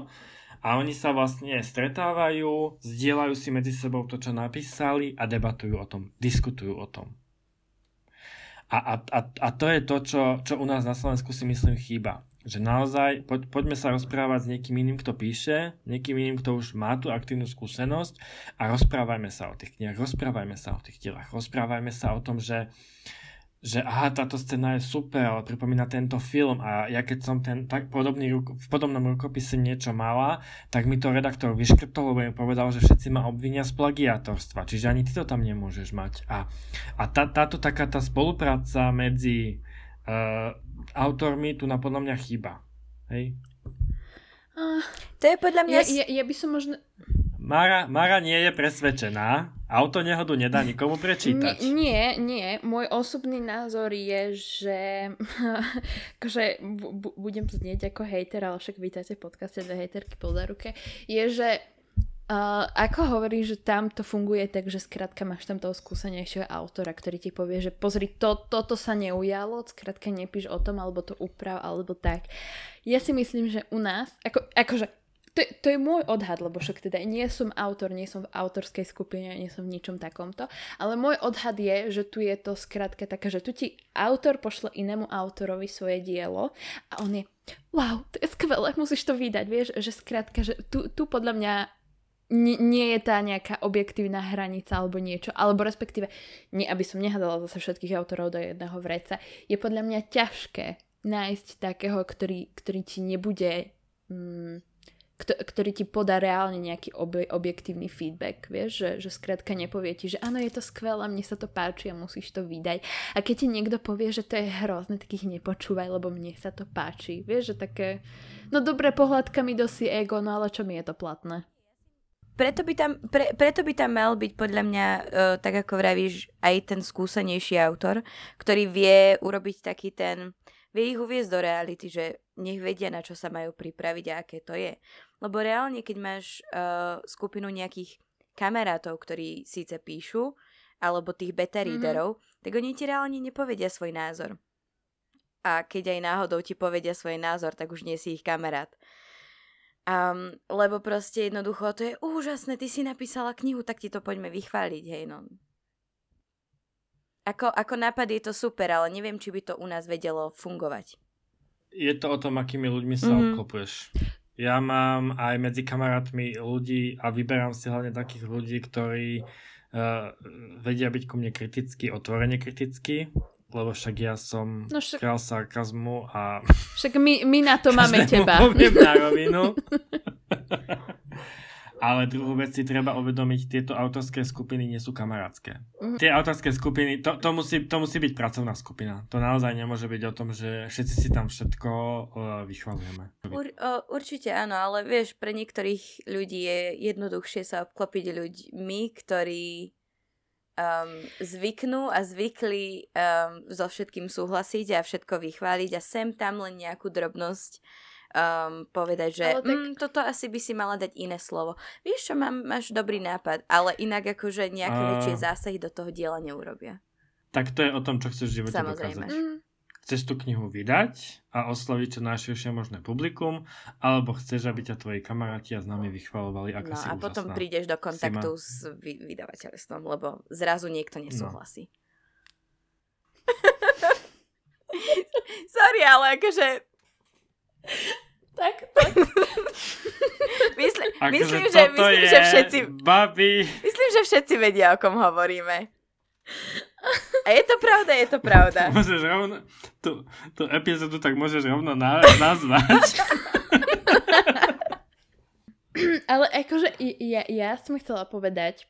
A oni sa vlastne stretávajú, zdieľajú si medzi sebou to, čo napísali a debatujú o tom, diskutujú o tom. A, a, a, a to je to, čo, čo u nás na Slovensku si myslím chýba že naozaj poď, poďme sa rozprávať s niekým iným, kto píše, niekým iným, kto už má tú aktívnu skúsenosť a rozprávajme sa o tých knihách, rozprávajme sa o tých dielach, rozprávajme sa o tom, že že aha, táto scéna je super, ale pripomína tento film a ja keď som ten tak podobný, v podobnom rukopise niečo mala, tak mi to redaktor vyškrtol, lebo mi povedal, že všetci ma obvinia z plagiátorstva, čiže ani ty to tam nemôžeš mať. A, a tá, táto taká tá spolupráca medzi uh, autormi tu na podľa mňa chýba. Hej? Uh, to je podľa mňa... Ja, ja, ja by som možno... Mara, Mara nie je presvedčená. Auto nehodu nedá nikomu prečítať. Nie, nie. Môj osobný názor je, že (laughs) akože bu- budem znieť ako hejter, ale však vítajte v podcaste dve hejterky po ruke, je, že Uh, ako hovorí, že tam to funguje tak, že skrátka máš tam toho skúsenejšieho autora, ktorý ti povie, že pozri, to, toto sa neujalo, skrátka nepíš o tom, alebo to uprav, alebo tak. Ja si myslím, že u nás, ako, akože, to, to je môj odhad, lebo však teda nie som autor, nie som v autorskej skupine, nie som v ničom takomto, ale môj odhad je, že tu je to skrátka taká, že tu ti autor pošle inému autorovi svoje dielo a on je, wow, to je skvelé, musíš to vydať, vieš, že skrátka, že tu, tu podľa mňa nie, nie je tá nejaká objektívna hranica alebo niečo, alebo respektíve, nie aby som nehadala zase všetkých autorov do jedného vreca, je podľa mňa ťažké nájsť takého, ktorý, ktorý ti nebude mm, ktorý ti podá reálne nejaký ob- objektívny feedback, vieš, že, že skrátka nepovie ti, že áno, je to skvelé, mne sa to páči a musíš to vydať. A keď ti niekto povie, že to je hrozné, tak ich nepočúvaj, lebo mne sa to páči. Vieš, že také, no dobre, pohľadka mi dosi ego, no ale čo mi je to platné? Preto by, tam, pre, preto by tam mal byť podľa mňa, uh, tak ako vravíš, aj ten skúsenejší autor, ktorý vie urobiť taký ten, vie ich uviezť do reality, že nech vedia, na čo sa majú pripraviť a aké to je. Lebo reálne, keď máš uh, skupinu nejakých kamarátov, ktorí síce píšu, alebo tých beta mhm. readerov, mm-hmm. tak oni ti reálne nepovedia svoj názor. A keď aj náhodou ti povedia svoj názor, tak už nie si ich kamarát. Um, lebo proste jednoducho to je úžasné, ty si napísala knihu, tak ti to poďme vychváliť, hej no. Ako, ako nápad je to super, ale neviem, či by to u nás vedelo fungovať. Je to o tom, akými ľuďmi sa mm-hmm. obklopuješ. Ja mám aj medzi kamarátmi ľudí a vyberám si hlavne takých ľudí, ktorí uh, vedia byť ku mne kriticky, otvorene kriticky lebo však ja som no však... král sarkazmu a... Však my, my na to máme teba. poviem na (laughs) rovinu. Ale druhú vec si treba uvedomiť, tieto autorské skupiny nie sú kamarátske. Mm. Tie autorské skupiny, to, to, musí, to musí byť pracovná skupina. To naozaj nemôže byť o tom, že všetci si tam všetko uh, vychvalujeme. Ur, uh, určite áno, ale vieš, pre niektorých ľudí je jednoduchšie sa obklopiť ľuďmi, ktorí um, zvyknú a zvykli um, so všetkým súhlasiť a všetko vychváliť a sem tam len nejakú drobnosť um, povedať, že tak... mm, toto asi by si mala dať iné slovo. Vieš čo, mám, máš dobrý nápad, ale inak akože nejaké uh... väčšie zásahy do toho diela neurobia. Tak to je o tom, čo chceš v živote Samozrejme. dokázať. Mm chceš tú knihu vydať a osloviť čo najširšie možné publikum, alebo chceš, aby ťa tvoji kamaráti a známi vychvalovali, ako no, si a úžasná. potom prídeš do kontaktu ma... s vy- vydavateľstvom, lebo zrazu niekto nesúhlasí. No. (laughs) Sorry, ale akože... Tak, (laughs) tak. Myslím, akože myslím, že, myslím, že všetci... Babi. Myslím, že všetci vedia, o kom hovoríme. A je to pravda, je to pravda. (laughs) Môžeš rovno, tú, tú epizódu tak môžeš rovno na, nazvať. (laughs) Ale akože ja, ja som chcela povedať,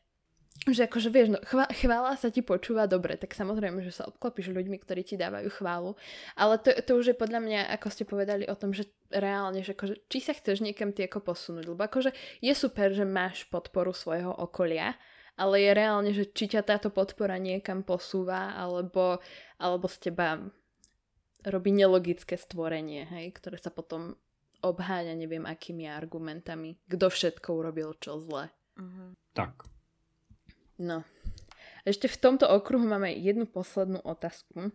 že akože vieš, no, chvá, chvála sa ti počúva dobre, tak samozrejme, že sa obklopíš ľuďmi, ktorí ti dávajú chválu, ale to, to už je podľa mňa, ako ste povedali o tom, že reálne, že akože, či sa chceš niekam ty ako posunúť, lebo akože je super, že máš podporu svojho okolia, ale je reálne, že či ťa táto podpora niekam posúva, alebo, alebo z teba robí nelogické stvorenie, hej, ktoré sa potom obháňa neviem akými argumentami, kto všetko urobil čo zle. Uh-huh. Tak. No. Ešte v tomto okruhu máme jednu poslednú otázku,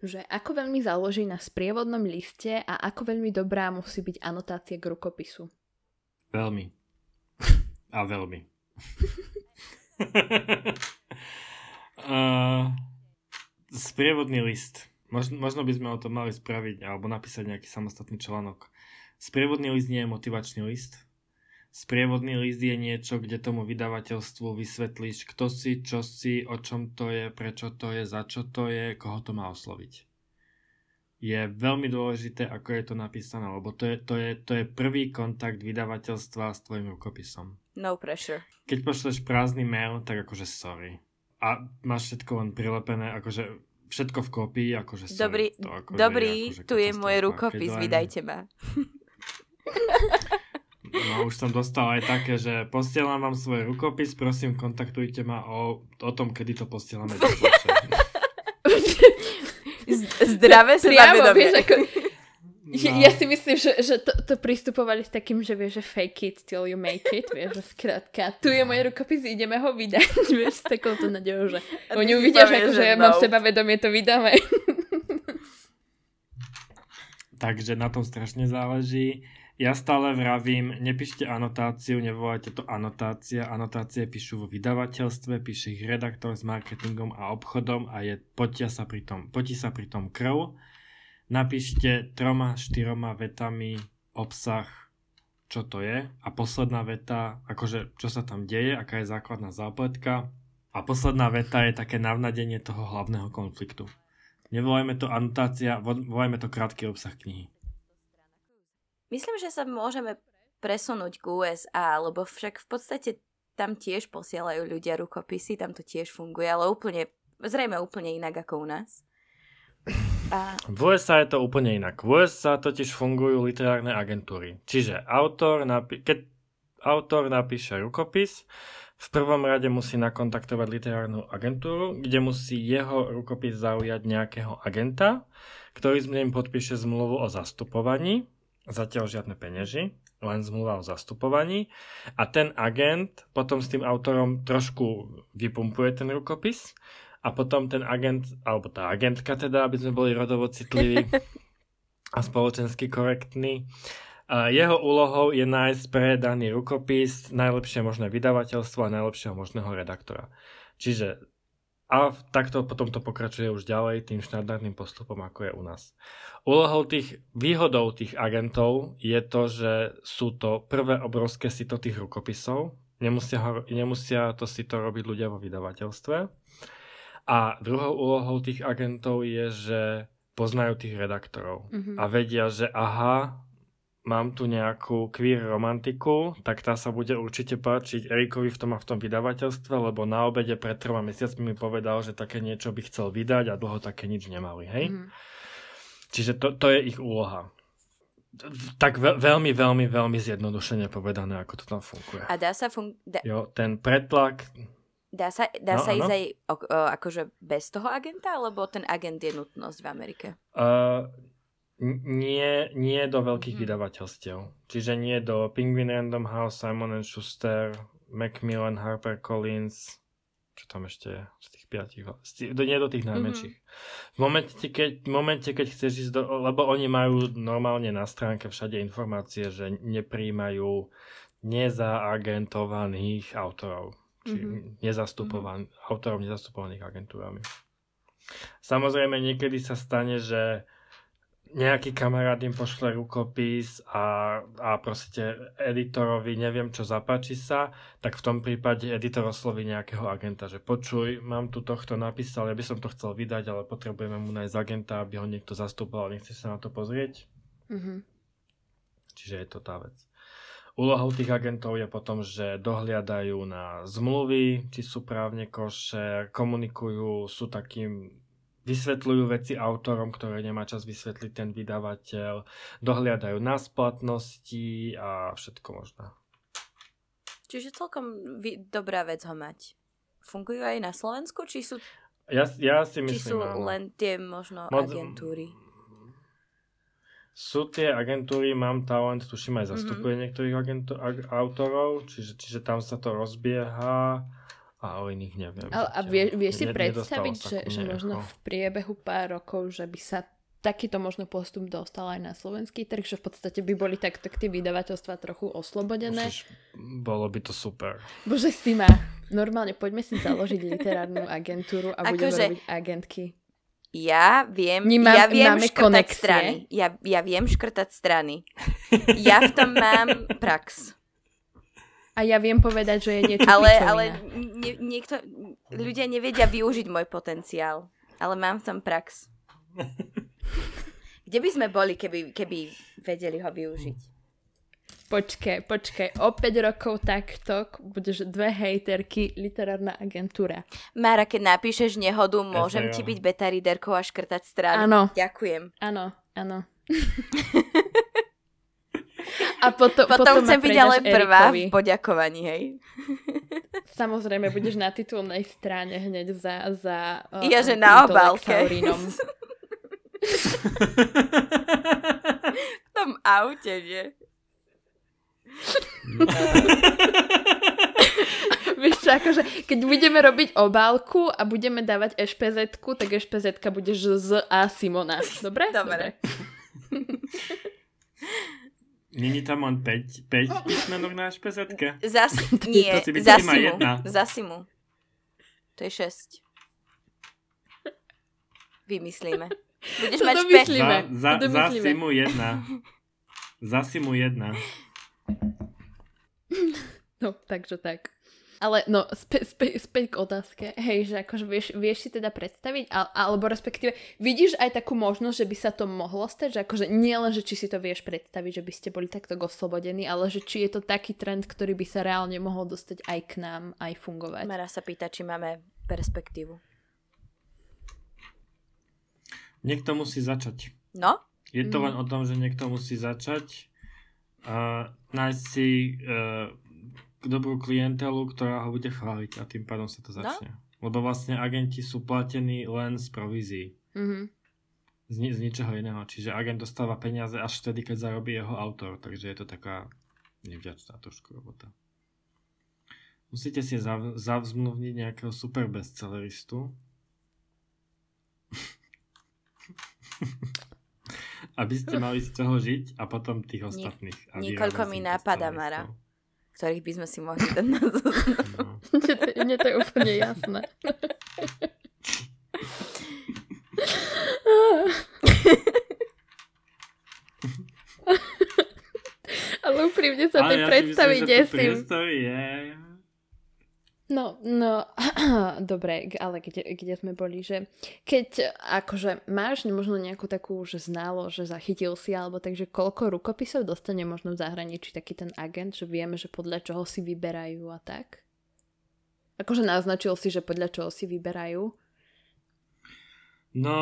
že ako veľmi záloží na sprievodnom liste a ako veľmi dobrá musí byť anotácia k rukopisu? Veľmi. (laughs) A veľmi. (laughs) (laughs) sprievodný list. Možno, možno by sme o tom mali spraviť alebo napísať nejaký samostatný článok. Sprievodný list nie je motivačný list. Sprievodný list je niečo, kde tomu vydavateľstvu vysvetlíš, kto si, čo si, o čom to je, prečo to je, za čo to je, koho to má osloviť. Je veľmi dôležité, ako je to napísané, lebo to je, to je, to je prvý kontakt vydavateľstva s tvojim rukopisom. No pressure. Keď pošleš prázdny mail, tak akože sorry. A máš všetko len prilepené, akože všetko v kópii, akože sorry. Dobrý, to akože dobrý je akože tu je môj rukopis, len... vydajte ma. No už som dostal aj také, že postielam vám svoj rukopis, prosím kontaktujte ma o, o tom, kedy to posielame do (laughs) Zdravé (laughs) sebavedomie. Vieš, ako, (laughs) No. Ja si myslím, že, že to, to pristupovali s takým, že vieš, že fake it till you make it, vieš, že skrátka, tu je môj rukopis, ideme ho vydať, (laughs) vieš, s takouto nadejou, že oni uvidia, že akože ja mám seba vedomie, to vydáme. Takže na tom strašne záleží. Ja stále vravím, nepíšte anotáciu, nevolajte to anotácia. Anotácie píšu vo vydavateľstve, píše ich redaktor s marketingom a obchodom a je, potia sa pri tom, potí sa pri tom krv napíšte troma, štyroma vetami obsah, čo to je a posledná veta, akože čo sa tam deje, aká je základná zápletka a posledná veta je také navnadenie toho hlavného konfliktu. Nevolajme to anotácia, volajme to krátky obsah knihy. Myslím, že sa môžeme presunúť k USA, lebo však v podstate tam tiež posielajú ľudia rukopisy, tam to tiež funguje, ale úplne, zrejme úplne inak ako u nás. A... V USA je to úplne inak. V USA totiž fungujú literárne agentúry. Čiže autor, napi- keď autor napíše rukopis, v prvom rade musí nakontaktovať literárnu agentúru, kde musí jeho rukopis zaujať nejakého agenta, ktorý s ním podpíše zmluvu o zastupovaní, zatiaľ žiadne penieži, len zmluva o zastupovaní a ten agent potom s tým autorom trošku vypumpuje ten rukopis a potom ten agent, alebo tá agentka teda, aby sme boli rodovo citliví (laughs) a spoločensky korektní, jeho úlohou je nájsť pre daný rukopis najlepšie možné vydavateľstvo a najlepšieho možného redaktora. Čiže a takto potom to pokračuje už ďalej tým štandardným postupom, ako je u nás. Úlohou tých, výhodou tých agentov je to, že sú to prvé obrovské sito tých rukopisov, nemusia, ho, nemusia to si to robiť ľudia vo vydavateľstve. A druhou úlohou tých agentov je, že poznajú tých redaktorov mm-hmm. a vedia, že aha, mám tu nejakú queer romantiku, tak tá sa bude určite páčiť Erikovi v tom a v tom vydavateľstve, lebo na obede pred troma mesiacmi mi povedal, že také niečo by chcel vydať a dlho také nič nemali, hej? Mm. Čiže to, to je ich úloha. Tak ve- veľmi, veľmi, veľmi zjednodušene povedané, ako to tam funguje. A dá sa fun- da- Jo, ten pretlak... Dá sa, dá no, sa ísť aj o, o, akože bez toho agenta, alebo ten agent je nutnosť v Amerike? Uh, nie, nie do veľkých mm. vydavateľstiev. Čiže nie do Penguin Random House, Simon Schuster, Macmillan, Harper Collins, čo tam ešte je z tých piatich, do, nie do tých najmenších. Mm-hmm. V momente keď, v momente, keď chceš ísť do, lebo oni majú normálne na stránke všade informácie, že nepríjmajú nezaagentovaných autorov. Či mm-hmm. nezastupovaných, mm-hmm. autorov nezastupovaných agentúrami. Samozrejme, niekedy sa stane, že nejaký kamarát im pošle rukopis a, a proste editorovi neviem čo zapáči sa, tak v tom prípade editor osloví nejakého agenta, že počuj, mám tu tohto napísal, ja by som to chcel vydať, ale potrebujeme mu nájsť agenta, aby ho niekto zastupoval, nechceš sa na to pozrieť? Mm-hmm. Čiže je to tá vec. Úlohou tých agentov je potom, že dohliadajú na zmluvy, či sú právne koše, komunikujú, sú takým vysvetľujú veci autorom, ktoré nemá čas vysvetliť ten vydavateľ, dohliadajú na splatnosti a všetko možné. Čiže celkom vy, dobrá vec ho mať. Fungujú aj na Slovensku, či sú, ja, ja si myslím, či sú áno. len tie možno Moc, agentúry? Sú tie agentúry, mám talent, tuším aj zastupuje mm-hmm. niektorých agentú, ag, autorov, čiže, čiže tam sa to rozbieha a o iných neviem. Ale, a vie, vieš si predstaviť, že, že možno v priebehu pár rokov, že by sa takýto možno postup dostal aj na slovenský trh, že v podstate by boli takto tie vydavateľstva trochu oslobodené. Bolo by to super. Bože, si ma. Normálne poďme si založiť literárnu agentúru a budeme že... robiť agentky. Ja viem, Nemám, ja viem máme škrtať konexie. strany. Ja, ja viem škrtať strany. Ja v tom mám prax. A ja viem povedať, že je (laughs) niečo Ale, ale nie, niekto, ľudia nevedia využiť môj potenciál. Ale mám v tom prax. Kde by sme boli, keby, keby vedeli ho využiť? Počkaj, počkaj, o 5 rokov takto budeš dve hejterky, literárna agentúra. Mára, keď napíšeš nehodu, môžem ti byť beta readerkou a škrtať strany. Áno. Ďakujem. Áno, áno. (laughs) A potom, potom, potom chcem byť ale prvá Erikovi. v poďakovaní, hej. Samozrejme, budeš na titulnej strane hneď za... za ja, že na obálke. (laughs) v tom aute, nie? (laughs) Vieš čo, akože, keď budeme robiť obálku a budeme dávať ešpz tak ešpz bude z A Simona. Dobre? Dobre. Dobre. (laughs) Není tam len 5, 5 písmenok na špz Zas, (laughs) nie, to si za Simu. Za Simu. To je 6. Vymyslíme. Budeš to mať vymyslíme. Za, za, za Simu 1. Za Simu 1. No, takže tak. Ale no, späť, späť, späť k otázke. Hej, že akože vieš, vieš si teda predstaviť, al, alebo respektíve vidíš aj takú možnosť, že by sa to mohlo stať, že akože nie len, že či si to vieš predstaviť, že by ste boli takto oslobodení, ale že či je to taký trend, ktorý by sa reálne mohol dostať aj k nám, aj fungovať. Mara sa pýta, či máme perspektívu. Niekto musí začať. No? Je to mm. len o tom, že niekto musí začať a nájsť si uh, dobrú klientelu, ktorá ho bude chváliť a tým pádom sa to no. začne. No? Lebo vlastne agenti sú platení len z provízií. Mm-hmm. Z, ni- z ničoho iného. Čiže agent dostáva peniaze až vtedy, keď zarobí jeho autor. Takže je to taká nevďačná trošku robota. Musíte si zav- zavzmluvniť nejakého super bestselleristu. (laughs) aby ste mali z toho žiť a potom tých ostatných. Nie, niekoľko mi nápada, Mara, ktorých by sme si mohli dať na no. (laughs) Mne to je úplne jasné. (laughs) Ale úprimne sa tej ja predstavy desím. Je, No, no, (clears throat) dobre, ale kde, kde sme boli, že keď akože máš možno nejakú takú že ználo, že zachytil si, alebo takže koľko rukopisov dostane možno v zahraničí taký ten agent, že vieme, že podľa čoho si vyberajú a tak? Akože naznačil si, že podľa čoho si vyberajú? No,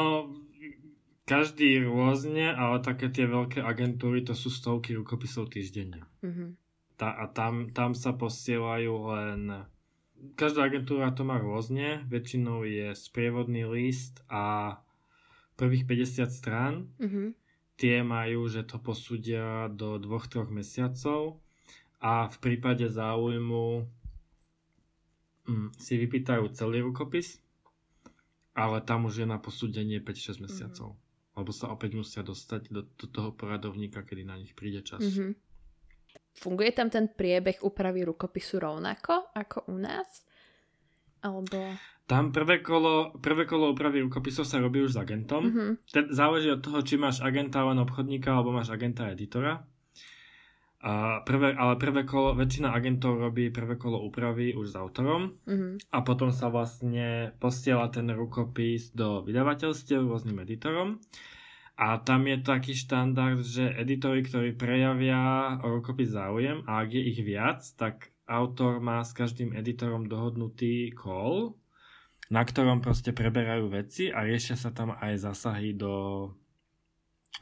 každý rôzne, ale také tie veľké agentúry to sú stovky rukopisov týždenne. Mm-hmm. Tá, a tam, tam sa posielajú len každá agentúra to má rôzne, väčšinou je sprievodný list a prvých 50 strán. Mm-hmm. Tie majú, že to posúdia do 2-3 mesiacov a v prípade záujmu mm, si vypýtajú celý rukopis, ale tam už je na posúdenie 5-6 mesiacov. Mm-hmm. Lebo sa opäť musia dostať do, do toho poradovníka, kedy na nich príde čas. Mm-hmm. Funguje tam ten priebeh úpravy rukopisu rovnako ako u nás? Alebo... Tam prvé kolo, prvé kolo úpravy rukopisov sa robí už s agentom. Mm-hmm. Ten, záleží od toho, či máš agenta len obchodníka, alebo máš agenta editora. A prvé, ale prvé kolo, väčšina agentov robí prvé kolo úpravy už s autorom mm-hmm. a potom sa vlastne posiela ten rukopis do vydavateľstiev rôznym editorom a tam je taký štandard, že editori, ktorí prejavia o rukopis záujem a ak je ich viac, tak autor má s každým editorom dohodnutý call, na ktorom proste preberajú veci a riešia sa tam aj zásahy do,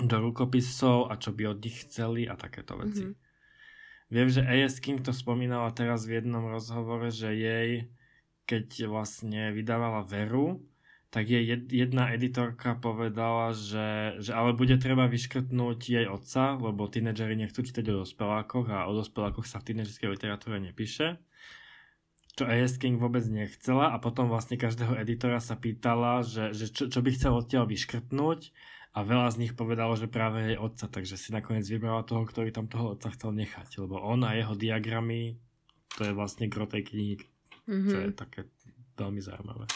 do rukopisov a čo by od nich chceli a takéto veci. Mm-hmm. Viem, že A.S. King to spomínala teraz v jednom rozhovore, že jej, keď vlastne vydávala Veru, tak jej jedna editorka povedala, že, že ale bude treba vyškrtnúť jej otca, lebo tínedžeri nechcú čítať o dospelákoch a o dospelákoch sa v tínedžerskej literatúre nepíše. Čo A.S. King vôbec nechcela a potom vlastne každého editora sa pýtala, že, že čo, čo by chcel odtiaľ vyškrtnúť a veľa z nich povedalo, že práve jej otca, takže si nakoniec vybrala toho, ktorý tam toho otca chcel nechať, lebo on a jeho diagramy, to je vlastne gro tej knihy, mm-hmm. čo je mhm. také veľmi zaujímavé.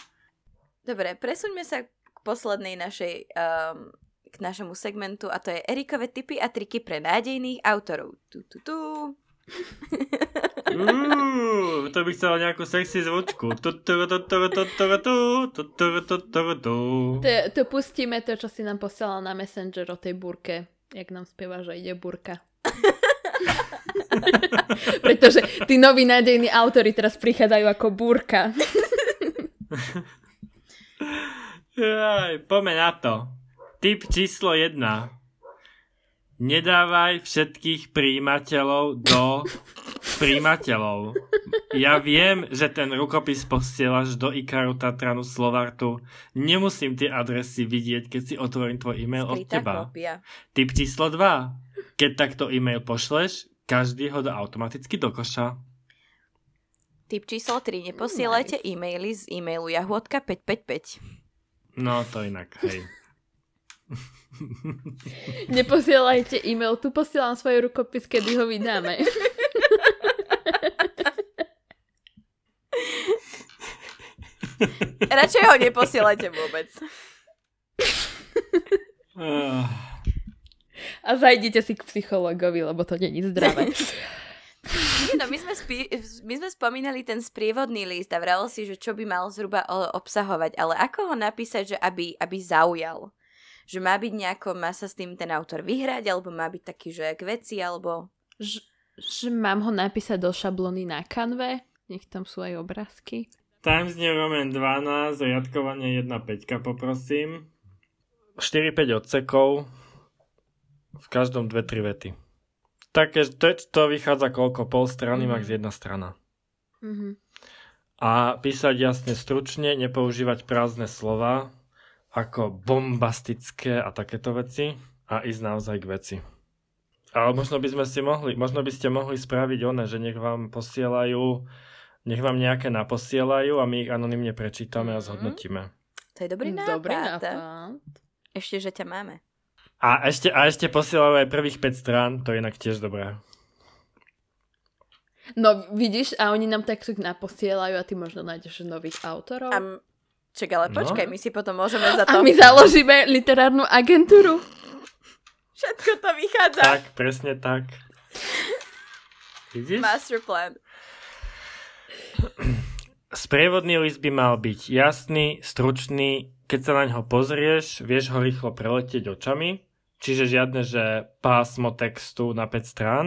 Dobre, presuňme sa k poslednej našej, um, k našemu segmentu a to je Erikové tipy a triky pre nádejných autorov. Tu, tu, tu. Uh, to by chcelo nejakú sexy zvučku. To pustíme to, čo si nám posielal na Messenger o tej burke. Jak nám spieva, že ide burka. Pretože tí noví nádejní autory teraz prichádzajú ako burka. Jaj, poďme na to. Typ číslo 1. Nedávaj všetkých príjimateľov do príjimateľov. Ja viem, že ten rukopis posielaš do Ikaru, Tatranu, Slovartu. Nemusím tie adresy vidieť, keď si otvorím tvoj e-mail Skrytá od teba. Kopia. Typ číslo 2. Keď takto e-mail pošleš, každý ho dá automaticky do koša. Typ číslo 3. Neposielajte nice. e-maily z e-mailu jahôdka 555. No, to inak, hej. (laughs) Neposielajte e-mail, tu posielam svoj rukopis, kedy ho vydáme. (laughs) Radšej ho neposielajte vôbec. A zajdite si k psychologovi, lebo to není zdravé. (laughs) Nie, no, my sme spí- my sme spomínali ten sprievodný list a vral si, že čo by mal zhruba obsahovať, ale ako ho napísať, že aby, aby zaujal? Že má byť nejako, má sa s tým ten autor vyhrať, alebo má byť taký, že k veci, alebo... Ž- že mám ho napísať do šablony na kanve, nech tam sú aj obrázky. Times New Roman 12, riadkovanie 1.5 poprosím. 4-5 odsekov, v každom 2-3 vety. Také, to, to vychádza koľko? Pol strany, mm-hmm. max jedna strana. Mm-hmm. A písať jasne, stručne, nepoužívať prázdne slova, ako bombastické a takéto veci a ísť naozaj k veci. Ale možno by sme si mohli, možno by ste mohli spraviť one, že nech vám posielajú nech vám nejaké naposielajú a my ich anonymne prečítame mm. a mhm. zhodnotíme. To je dobrý nápad. Dobrý nápad. Ešte, že ťa máme. A ešte, a ešte posielajú aj prvých 5 strán, to je inak tiež dobré. No vidíš, a oni nám takto naposielajú a ty možno nájdeš nových autorov. A m- čak, ale no. počkaj, no. my si potom môžeme za to... A my založíme literárnu agentúru. Všetko to vychádza. Tak, presne tak. Vidíš? Master plan. Sprievodný list by mal byť jasný, stručný, keď sa na ňo pozrieš, vieš ho rýchlo preletieť očami, čiže žiadne, že pásmo textu na 5 strán.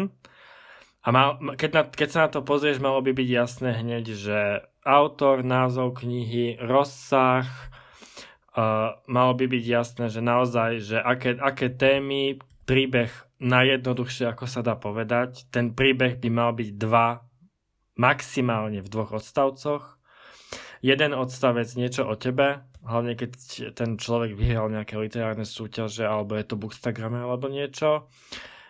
A mal, keď, na, keď sa na to pozrieš, malo by byť jasné hneď, že autor, názov knihy, rozsah, uh, malo by byť jasné, že naozaj, že aké, aké témy, príbeh najjednoduchšie, ako sa dá povedať. Ten príbeh by mal byť dva maximálne v dvoch odstavcoch. Jeden odstavec niečo o tebe, hlavne keď ten človek vyhral nejaké literárne súťaže, alebo je to Bookstagrame alebo niečo.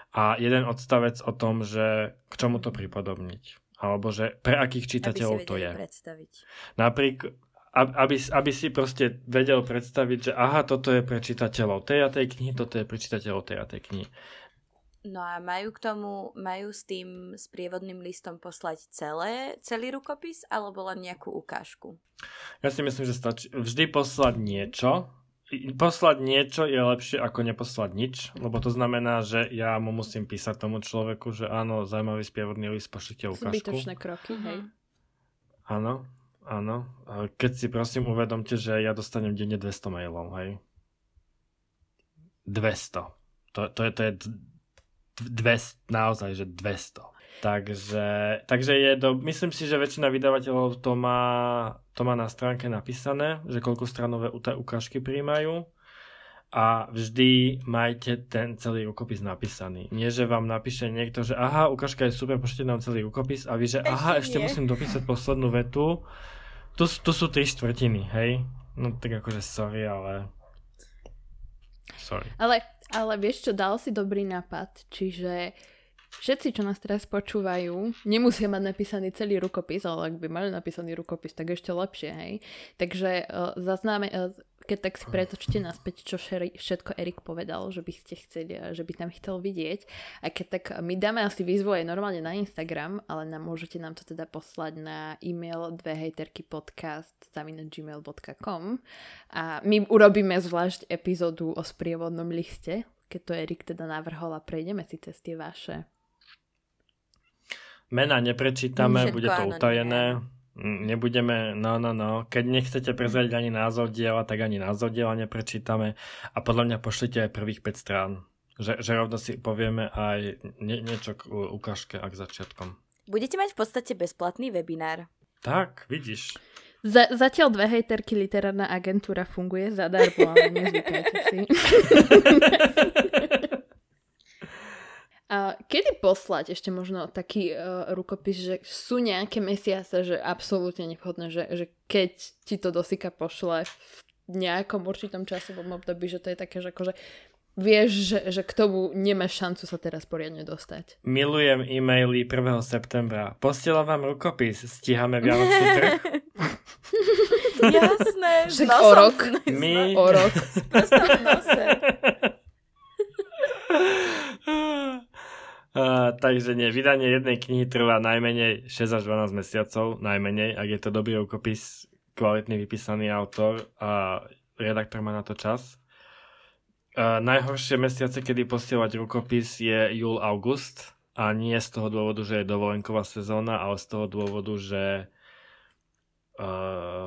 A jeden odstavec o tom, že k čomu to pripodobniť. Alebo že pre akých čitateľov to je. Predstaviť. Napríklad, aby, aby si proste vedel predstaviť, že aha, toto je pre čitateľov tej a tej knihy, toto je pre čitateľov tej a tej knihy. No a majú k tomu, majú s tým sprievodným listom poslať celé, celý rukopis alebo len nejakú ukážku? Ja si myslím, že stačí vždy poslať niečo. Poslať niečo je lepšie ako neposlať nič, lebo to znamená, že ja mu musím písať tomu človeku, že áno, zaujímavý sprievodný list, pošlite ukážku. Zbytočné kroky, hej. Mhm. Áno, áno. Keď si prosím uvedomte, že ja dostanem denne 200 mailov, hej. 200. To, to, je, to je 200, naozaj, že 200. Takže, takže je do, myslím si, že väčšina vydavateľov to má, to má na stránke napísané, že koľko stranové ukážky príjmajú a vždy majte ten celý rukopis napísaný. Nie, že vám napíše niekto, že aha, ukážka je super, pošlite nám celý rukopis a vy, že ešte aha, nie. ešte musím dopísať poslednú vetu. Tu, tu sú tri štvrtiny, hej? No tak akože sorry, ale... Sorry. Ale ale vieš čo, dal si dobrý nápad, čiže všetci, čo nás teraz počúvajú, nemusia mať napísaný celý rukopis, ale ak by mali napísaný rukopis, tak ešte lepšie, hej. Takže uh, zaznáme, uh, keď tak si pretočte naspäť, čo všetko Erik povedal, že by ste chceli, že by tam chcel vidieť. A keď tak my dáme asi výzvu aj normálne na Instagram, ale nám, môžete nám to teda poslať na e-mail dvehejterkypodcast.gmail.com a my urobíme zvlášť epizódu o sprievodnom liste, keď to Erik teda navrhol a prejdeme si cez tie vaše. Mena neprečítame, bude to utajené. Nebudeme, no, no, no, keď nechcete prezradiť ani názov diela, tak ani názov diela neprečítame a podľa mňa pošlite aj prvých 5 strán, že, že rovno si povieme aj nie, niečo k ukážke a k začiatkom. Budete mať v podstate bezplatný webinár. Tak, vidíš. Za, zatiaľ dve hejterky literárna agentúra funguje zadarmo, ale nezvykajte si. (laughs) A kedy poslať ešte možno taký uh, rukopis, že sú nejaké mesiace, že absolútne nevhodné, že, že keď ti to dosika pošle v nejakom určitom časovom období, že to je také, že akože vieš, že, že k tomu nemáš šancu sa teraz poriadne dostať. Milujem e-maily 1. septembra. Postielam vám rukopis, stíhame Vianočný (laughs) trh. Jasné, (laughs) že o rok. My... O rok. (laughs) Uh, takže nie, vydanie jednej knihy trvá najmenej 6 až 12 mesiacov, najmenej, ak je to dobrý rukopis, kvalitný vypísaný autor a redaktor má na to čas. Uh, najhoršie mesiace, kedy posielať rukopis je júl, august a nie z toho dôvodu, že je dovolenková sezóna, ale z toho dôvodu, že uh,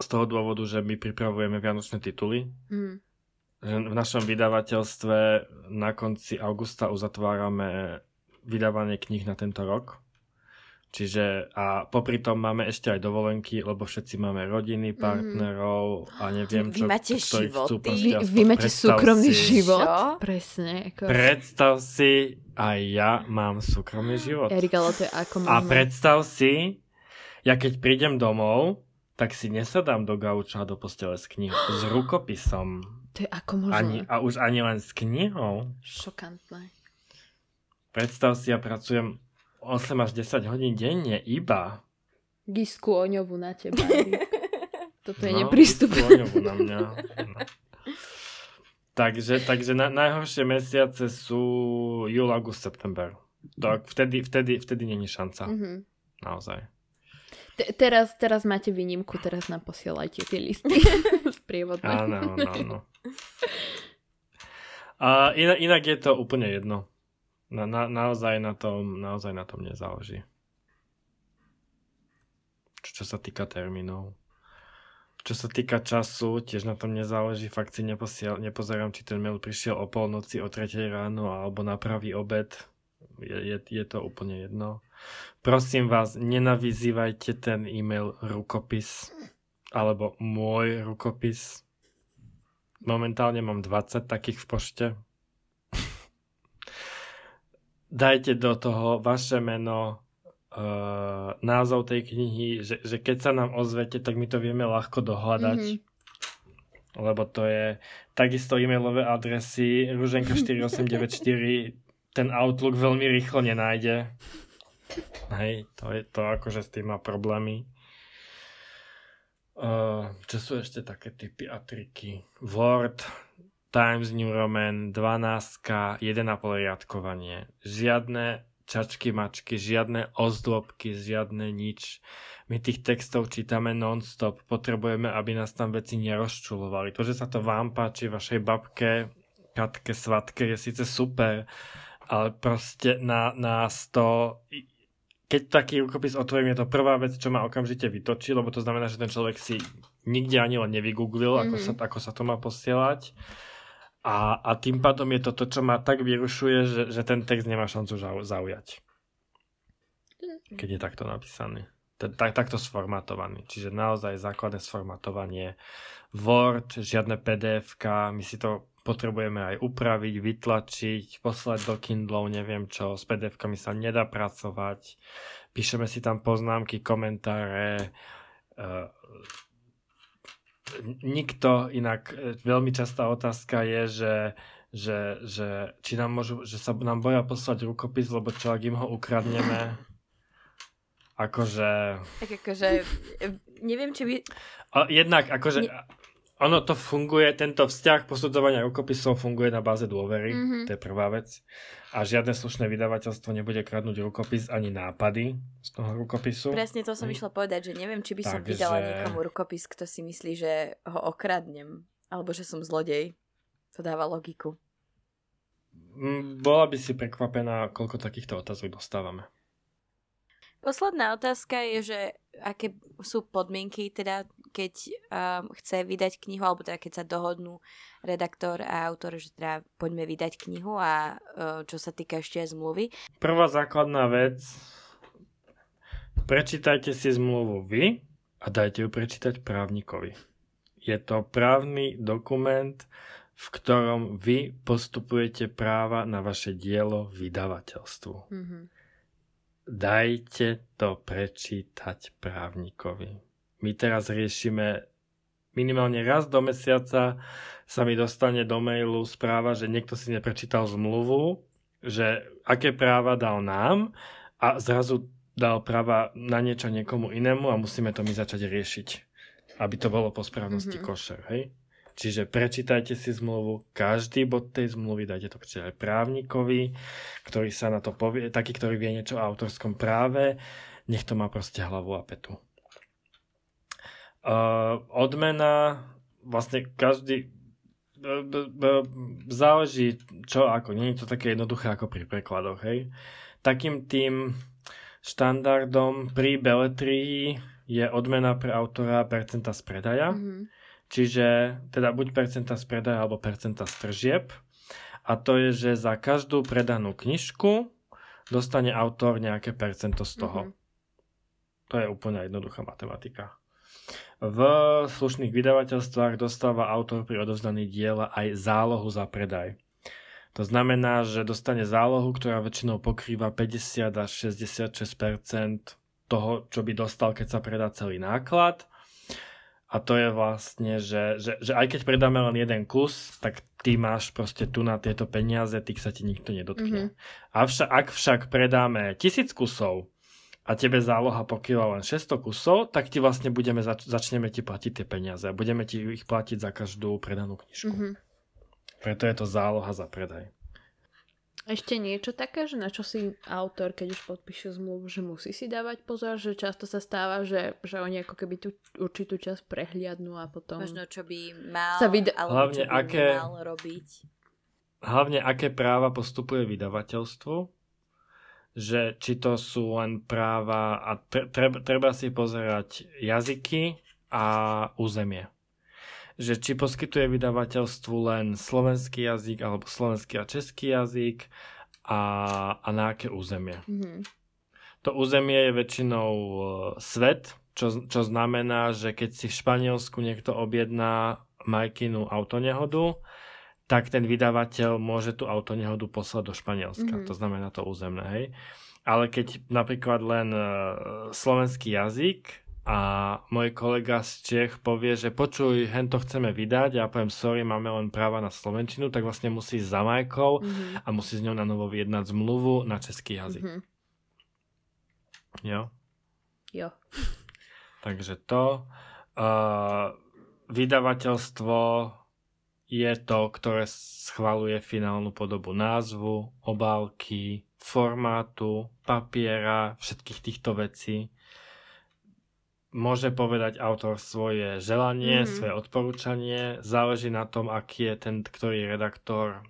z toho dôvodu, že my pripravujeme vianočné tituly. Mm. V našom vydavateľstve na konci augusta uzatvárame vydávanie kníh na tento rok. Čiže a popri tom máme ešte aj dovolenky, lebo všetci máme rodiny, mhm. partnerov mm. a neviem čo, vy máte chcú Vy, vy máte súkromný si, život? Čo? Presne. Ako... Predstav si, aj ja mám súkromný život. Erika, to je ako máme. A predstav si, ja keď prídem domov, tak si nesadám do gauča do postele s knihou, s rukopisom. To je ako možné? Ani, a už ani len s knihou. Šokantné. Predstav si, ja pracujem 8 až 10 hodín denne iba. Gisku oňovu na teba. (laughs) Toto je no, neprístupné. oňovu na mňa. No. Takže, takže na, najhoršie mesiace sú júl, august, september. To, vtedy, vtedy, vtedy není šanca. Mm-hmm. Naozaj. Te, teraz, teraz máte výnimku, teraz nám posielajte tie listy (laughs) z prievodné. Áno, áno, áno. (laughs) A inak, inak je to úplne jedno. Na, na, naozaj, na tom, naozaj na tom nezáleží. Čo, čo sa týka termínov. Čo sa týka času, tiež na tom nezáleží. Fakt si neposiel, nepozerám, či ten mail prišiel o polnoci, o tretej ráno alebo na pravý obed. Je, je, je to úplne jedno. Prosím vás, nenavyzývajte ten e-mail rukopis alebo môj rukopis. Momentálne mám 20 takých v pošte (laughs) dajte do toho vaše meno, uh, názov tej knihy, že, že keď sa nám ozvete, tak my to vieme ľahko dohľadať. Mm-hmm. Lebo to je takisto e-mailové adresy ruženka4894 ten Outlook veľmi rýchlo nenájde. Hej, to je to akože s tým má problémy. Uh, čo sú ešte také typy a triky? Word, Times New Roman, 12, 1,5 riadkovanie. Žiadne čačky mačky, žiadne ozdôbky, žiadne nič. My tých textov čítame non-stop, potrebujeme, aby nás tam veci nerozčulovali. To, že sa to vám páči, vašej babke, Katke, Svatke, je síce super, ale proste na nás to... Keď taký rukopis otvorím, je to prvá vec, čo ma okamžite vytočí, lebo to znamená, že ten človek si nikde ani len nevygooglil, mm-hmm. ako, sa, ako sa to má posielať. A, a tým pádom je to to, čo ma tak vyrušuje, že, že ten text nemá šancu zaujať. Keď je takto napísaný. Tak, takto sformatovaný. Čiže naozaj základné sformatovanie Word, žiadne pdf my si to potrebujeme aj upraviť, vytlačiť, poslať do Kindle, neviem čo, s pdf sa nedá pracovať, píšeme si tam poznámky, komentáre, uh, nikto, inak e, veľmi častá otázka je, že, že, že či nám môžu, že sa nám boja poslať rukopis, lebo čo ak im ho ukradneme. Akože... Tak akože, e, neviem, či by... Jednak, akože... Ne ono to funguje, tento vzťah posudzovania rukopisov funguje na báze dôvery, mm-hmm. to je prvá vec. A žiadne slušné vydavateľstvo nebude kradnúť rukopis ani nápady z toho rukopisu. Presne to som mm. išla povedať, že neviem, či by som Takže... vydala niekomu rukopis, kto si myslí, že ho okradnem, alebo že som zlodej. To dáva logiku. Mm, bola by si prekvapená, koľko takýchto otázok dostávame. Posledná otázka je, že aké sú podmienky, teda keď um, chce vydať knihu, alebo teda keď sa dohodnú redaktor a autor, že teda poďme vydať knihu a uh, čo sa týka ešte zmluvy. Prvá základná vec, prečítajte si zmluvu vy a dajte ju prečítať právnikovi. Je to právny dokument, v ktorom vy postupujete práva na vaše dielo vydavateľstvu. Mm-hmm. Dajte to prečítať právnikovi my teraz riešime minimálne raz do mesiaca sa mi dostane do mailu správa, že niekto si neprečítal zmluvu, že aké práva dal nám a zrazu dal práva na niečo niekomu inému a musíme to my začať riešiť, aby to bolo po správnosti mm-hmm. košer, hej? Čiže prečítajte si zmluvu, každý bod tej zmluvy dajte to prečítať aj právnikovi, ktorý sa na to povie, taký, ktorý vie niečo o autorskom práve, nech to má proste hlavu a petu. Uh, odmena, vlastne každý, záleží čo ako. Nie je to také jednoduché ako pri prekladoch, hej. Takým tým štandardom pri beletrii je odmena pre autora percenta z predaja. Mm-hmm. Čiže teda buď percenta z predaja alebo percenta z tržieb. A to je, že za každú predanú knižku dostane autor nejaké percento z toho. Mm-hmm. To je úplne jednoduchá matematika. V slušných vydavateľstvách dostáva autor pri odovzdaní diela aj zálohu za predaj. To znamená, že dostane zálohu, ktorá väčšinou pokrýva 50 až 66% toho, čo by dostal, keď sa predá celý náklad. A to je vlastne, že, že, že aj keď predáme len jeden kus, tak ty máš proste tu na tieto peniaze, tých sa ti nikto nedotkne. Mm-hmm. Avšak, ak však predáme tisíc kusov a tebe záloha pokrýva len 600 kusov, tak ti vlastne budeme zač- začneme ti platiť tie peniaze. Budeme ti ich platiť za každú predanú knižku. Mm-hmm. Preto je to záloha za predaj. Ešte niečo také, že na čo si autor, keď už podpíše zmluvu, že musí si dávať pozor, že často sa stáva, že, že oni ako keby tú určitú časť prehliadnú a potom... Možno čo by mal, sa vyd- alebo hlavne čo by aké, mal robiť. Hlavne aké práva postupuje vydavateľstvo, že či to sú len práva a treba, treba si pozerať jazyky a územie. Že či poskytuje vydavateľstvu len slovenský jazyk alebo slovenský a český jazyk a, a na aké územie. Mm-hmm. To územie je väčšinou e, svet, čo, čo znamená, že keď si v Španielsku niekto objedná Majkinu autonehodu, tak ten vydavateľ môže tú autonehodu poslať do Španielska. Mm-hmm. To znamená to územné, hej. Ale keď napríklad len uh, slovenský jazyk a môj kolega z Čech povie, že počuj, hen to chceme vydať a ja poviem, sorry, máme len práva na slovenčinu, tak vlastne musí za Majkou mm-hmm. a musí s ňou na novo vyjednať zmluvu na český jazyk. Mm-hmm. Jo? Jo. Takže to. Uh, vydavateľstvo je to, ktoré schvaluje finálnu podobu názvu, obálky, formátu, papiera, všetkých týchto vecí. Môže povedať autor svoje želanie, mm. svoje odporúčanie. Záleží na tom, aký je ten, ktorý redaktor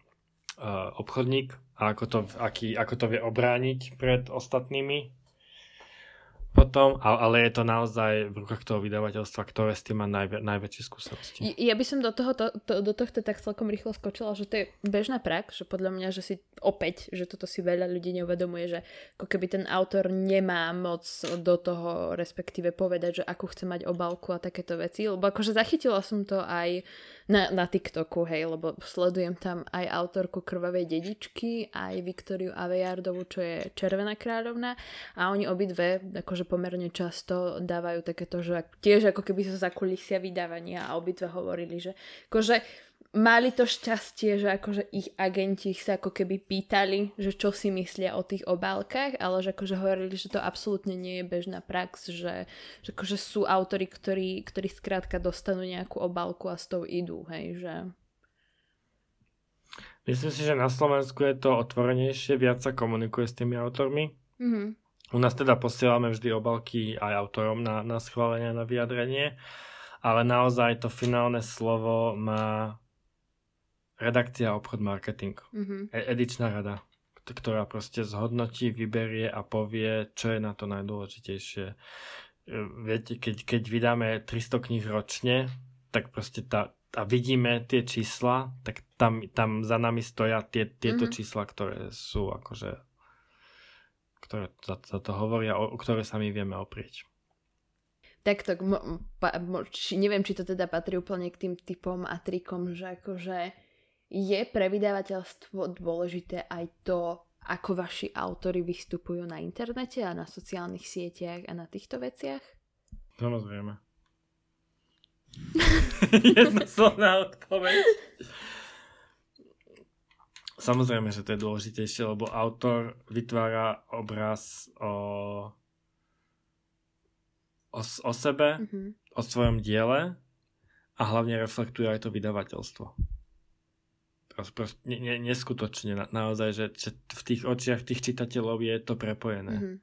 uh, obchodník a ako to, aký, ako to vie obrániť pred ostatnými potom, ale je to naozaj v rukách toho vydavateľstva, ktoré s tým má najvä, najväčšie skúsenosti. Ja by som do, toho, to, to, do tohto tak celkom rýchlo skočila, že to je bežná prax, že podľa mňa, že si opäť, že toto si veľa ľudí neuvedomuje, že ako keby ten autor nemá moc do toho respektíve povedať, že akú chce mať obálku a takéto veci, lebo akože zachytila som to aj na, na TikToku, hej, lebo sledujem tam aj autorku Krvavej dedičky, aj Viktoriu Avejardovu, čo je Červená kráľovna. A oni obidve akože pomerne často dávajú takéto, že tiež ako keby sa za kulisia vydávania a obidve hovorili, že akože mali to šťastie, že akože ich agenti sa ako keby pýtali, že čo si myslia o tých obálkach, ale že akože hovorili, že to absolútne nie je bežná prax, že, že akože sú autory, ktorí, ktorí skrátka dostanú nejakú obálku a s tou idú, hej, že... Myslím si, že na Slovensku je to otvorenejšie, viac sa komunikuje s tými autormi. Mm-hmm. U nás teda posielame vždy obalky aj autorom na, na schválenie, na vyjadrenie, ale naozaj to finálne slovo má redakcia obchod marketing. Mm-hmm. E- edičná rada, ktorá proste zhodnotí, vyberie a povie, čo je na to najdôležitejšie. E, viete, keď, keď vydáme 300 kníh ročne, tak proste tá, a vidíme tie čísla, tak tam, tam za nami stoja tie, tieto mm-hmm. čísla, ktoré sú akože ktoré za, za to hovoria, o, o ktoré sa my vieme oprieť. Tak to, mo, pa, mo, či, neviem, či to teda patrí úplne k tým typom a trikom, že akože je pre vydavateľstvo dôležité aj to, ako vaši autory vystupujú na internete a na sociálnych sieťach a na týchto veciach? Samozrejme. (laughs) Jednoslovná odpoveď. Samozrejme, že to je dôležitejšie, lebo autor vytvára obraz o, o, o sebe, mm-hmm. o svojom diele a hlavne reflektuje aj to vydavateľstvo prost, ne, ne, neskutočne na, naozaj, že, že v tých očiach tých čitateľov je to prepojené. Mm-hmm.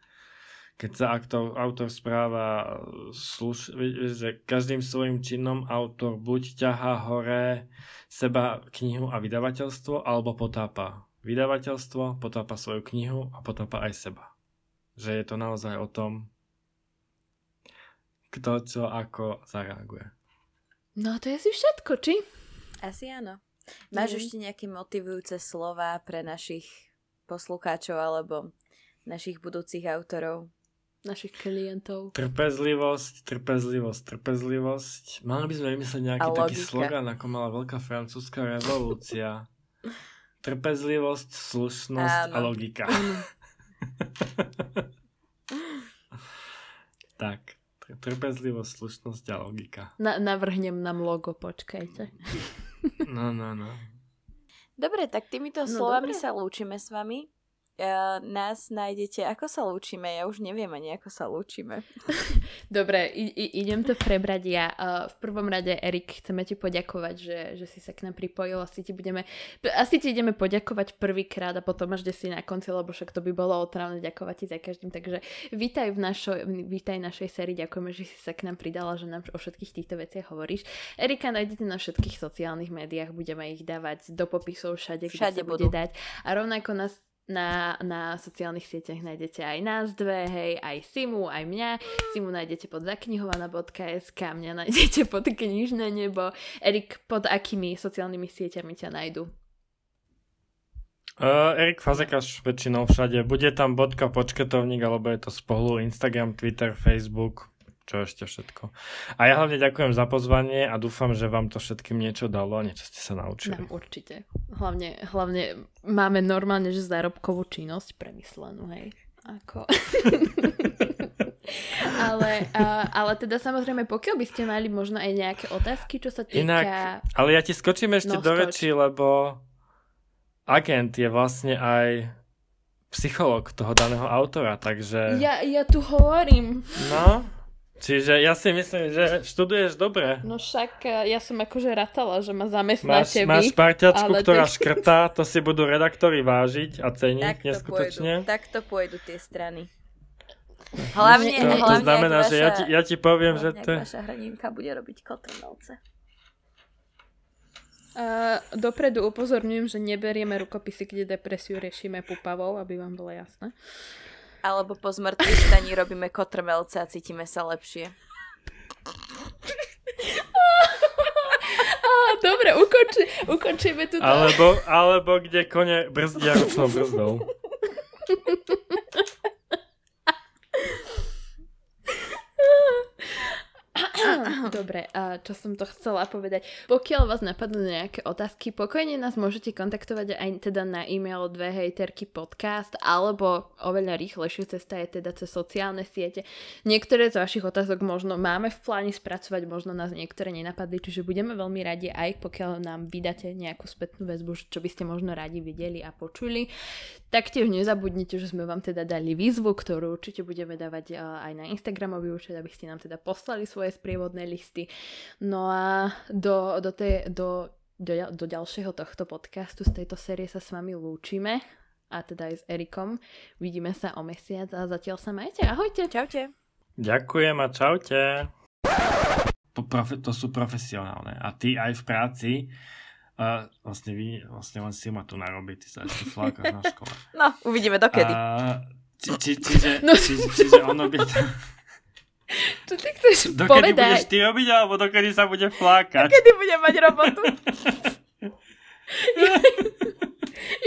keď sa autor, autor správa sluš, že každým svojim činom autor buď ťahá hore seba knihu a vydavateľstvo, alebo potápa vydavateľstvo, potápa svoju knihu a potápa aj seba. Že je to naozaj o tom, kto čo ako zareaguje. No to je asi všetko, či? Asi áno. Máš mm. ešte nejaké motivujúce slova pre našich poslucháčov alebo našich budúcich autorov? Našich klientov. Trpezlivosť, trpezlivosť, trpezlivosť. Mali by sme vymyslieť nejaký taký slogan, ako mala veľká francúzska revolúcia. (laughs) Trpezlivosť, slušnosť Áno. a logika. (laughs) tak, trpezlivosť, slušnosť a logika. Na, navrhnem nám logo, počkajte. (laughs) no, no, no. Dobre, tak týmito no, slovami dobre. sa lúčime s vami nás nájdete, ako sa lúčime? Ja už neviem ani, ako sa lúčime. (laughs) Dobre, i- i- idem to prebrať ja. Uh, v prvom rade, Erik, chceme ti poďakovať, že, že si sa k nám pripojil. Asi ti, budeme, asi ti ideme poďakovať prvýkrát a potom až si na konci, lebo však to by bolo otrávne ďakovať ti za každým. Takže vítaj v našo, vítaj našej sérii. Ďakujeme, že si sa k nám pridala, že nám o všetkých týchto veciach hovoríš. Erika nájdete na všetkých sociálnych médiách, budeme ich dávať do popisov všade, všade kde sa budú. bude dať. A rovnako nás na, na sociálnych sieťach nájdete aj nás dve, hej, aj Simu, aj mňa. Simu nájdete pod zaknihovaná.sk, mňa nájdete (laughs) pod knižné nebo. Erik, pod akými sociálnymi sieťami ťa nájdu? Uh, Erik Fazekaš väčšinou všade. Bude tam bodka počketovník, alebo je to spolu Instagram, Twitter, Facebook, čo ešte všetko. A ja hlavne ďakujem za pozvanie a dúfam, že vám to všetkým niečo dalo a niečo ste sa naučili. Nám určite. Hlavne, hlavne máme normálne, že zárobkovú činnosť premyslenú, hej. Ako... (laughs) ale, uh, ale teda samozrejme, pokiaľ by ste mali možno aj nejaké otázky, čo sa týka... Inak, ale ja ti skočím ešte no, do reči, lebo agent je vlastne aj psycholog toho daného autora, takže... Ja, ja tu hovorím. No, Čiže ja si myslím, že študuješ dobre. No však e, ja som akože ratala, že ma zamestnáte máš, vy. Máš parťačku, ale ktorá škrtá, to si budú redaktori vážiť a ceniť tak neskutočne. Pôjdu, tak to pôjdu tie strany. (laughs) Hlavne, to, hlavne to znamená, vaša, že ja ti, ja ti poviem, že to... vaša hraninka bude robiť kotrmelce. Uh, dopredu upozorňujem, že neberieme rukopisy, kde depresiu riešime pupavou, aby vám bolo jasné. Alebo po zmrtvých staní robíme kotrmelce a cítime sa lepšie. Dobre, ukonči, ukončíme tu. Alebo, alebo kde kone brzdia ručnou brzdou. (laughs) (coughs) Dobre, a čo som to chcela povedať? Pokiaľ vás napadnú nejaké otázky, pokojne nás môžete kontaktovať aj teda na e-mail dve hejterky podcast, alebo oveľa rýchlejšia cesta je teda cez sociálne siete. Niektoré z vašich otázok možno máme v pláne spracovať, možno nás niektoré nenapadli, čiže budeme veľmi radi aj pokiaľ nám vydáte nejakú spätnú väzbu, čo by ste možno radi videli a počuli. Taktiež nezabudnite, že sme vám teda dali výzvu, ktorú určite budeme dávať aj na Instagramový účet, aby ste nám teda poslali svoje sprievodné listy. No a do, do, tej, do, do, do ďalšieho tohto podcastu z tejto série sa s vami lúčime a teda aj s Erikom. Vidíme sa o mesiac a zatiaľ sa majte. Ahojte. Čaute. Ďakujem a čaute. To, profe, to sú profesionálne. A ty aj v práci a vlastne vy, vlastne len si ma tu narobí, ty sa ešte flákaš na škole. No, uvidíme dokedy. A, či, či, čiže, no. či, čiže ono by to... Čo ty chceš dokedy povedať? budeš ty robiť, alebo dokedy sa bude flákať? Dokedy bude mať robotu? (laughs)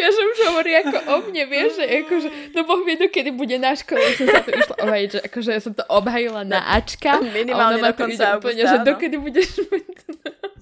ja som už hovorí ako o mne, vieš, že akože, no boh vie, dokedy bude na škole, som sa to išla obhajiť, že akože ja som to obhajila na Ačka. Minimálne a ona ma to ide úplne, že dokedy budeš mať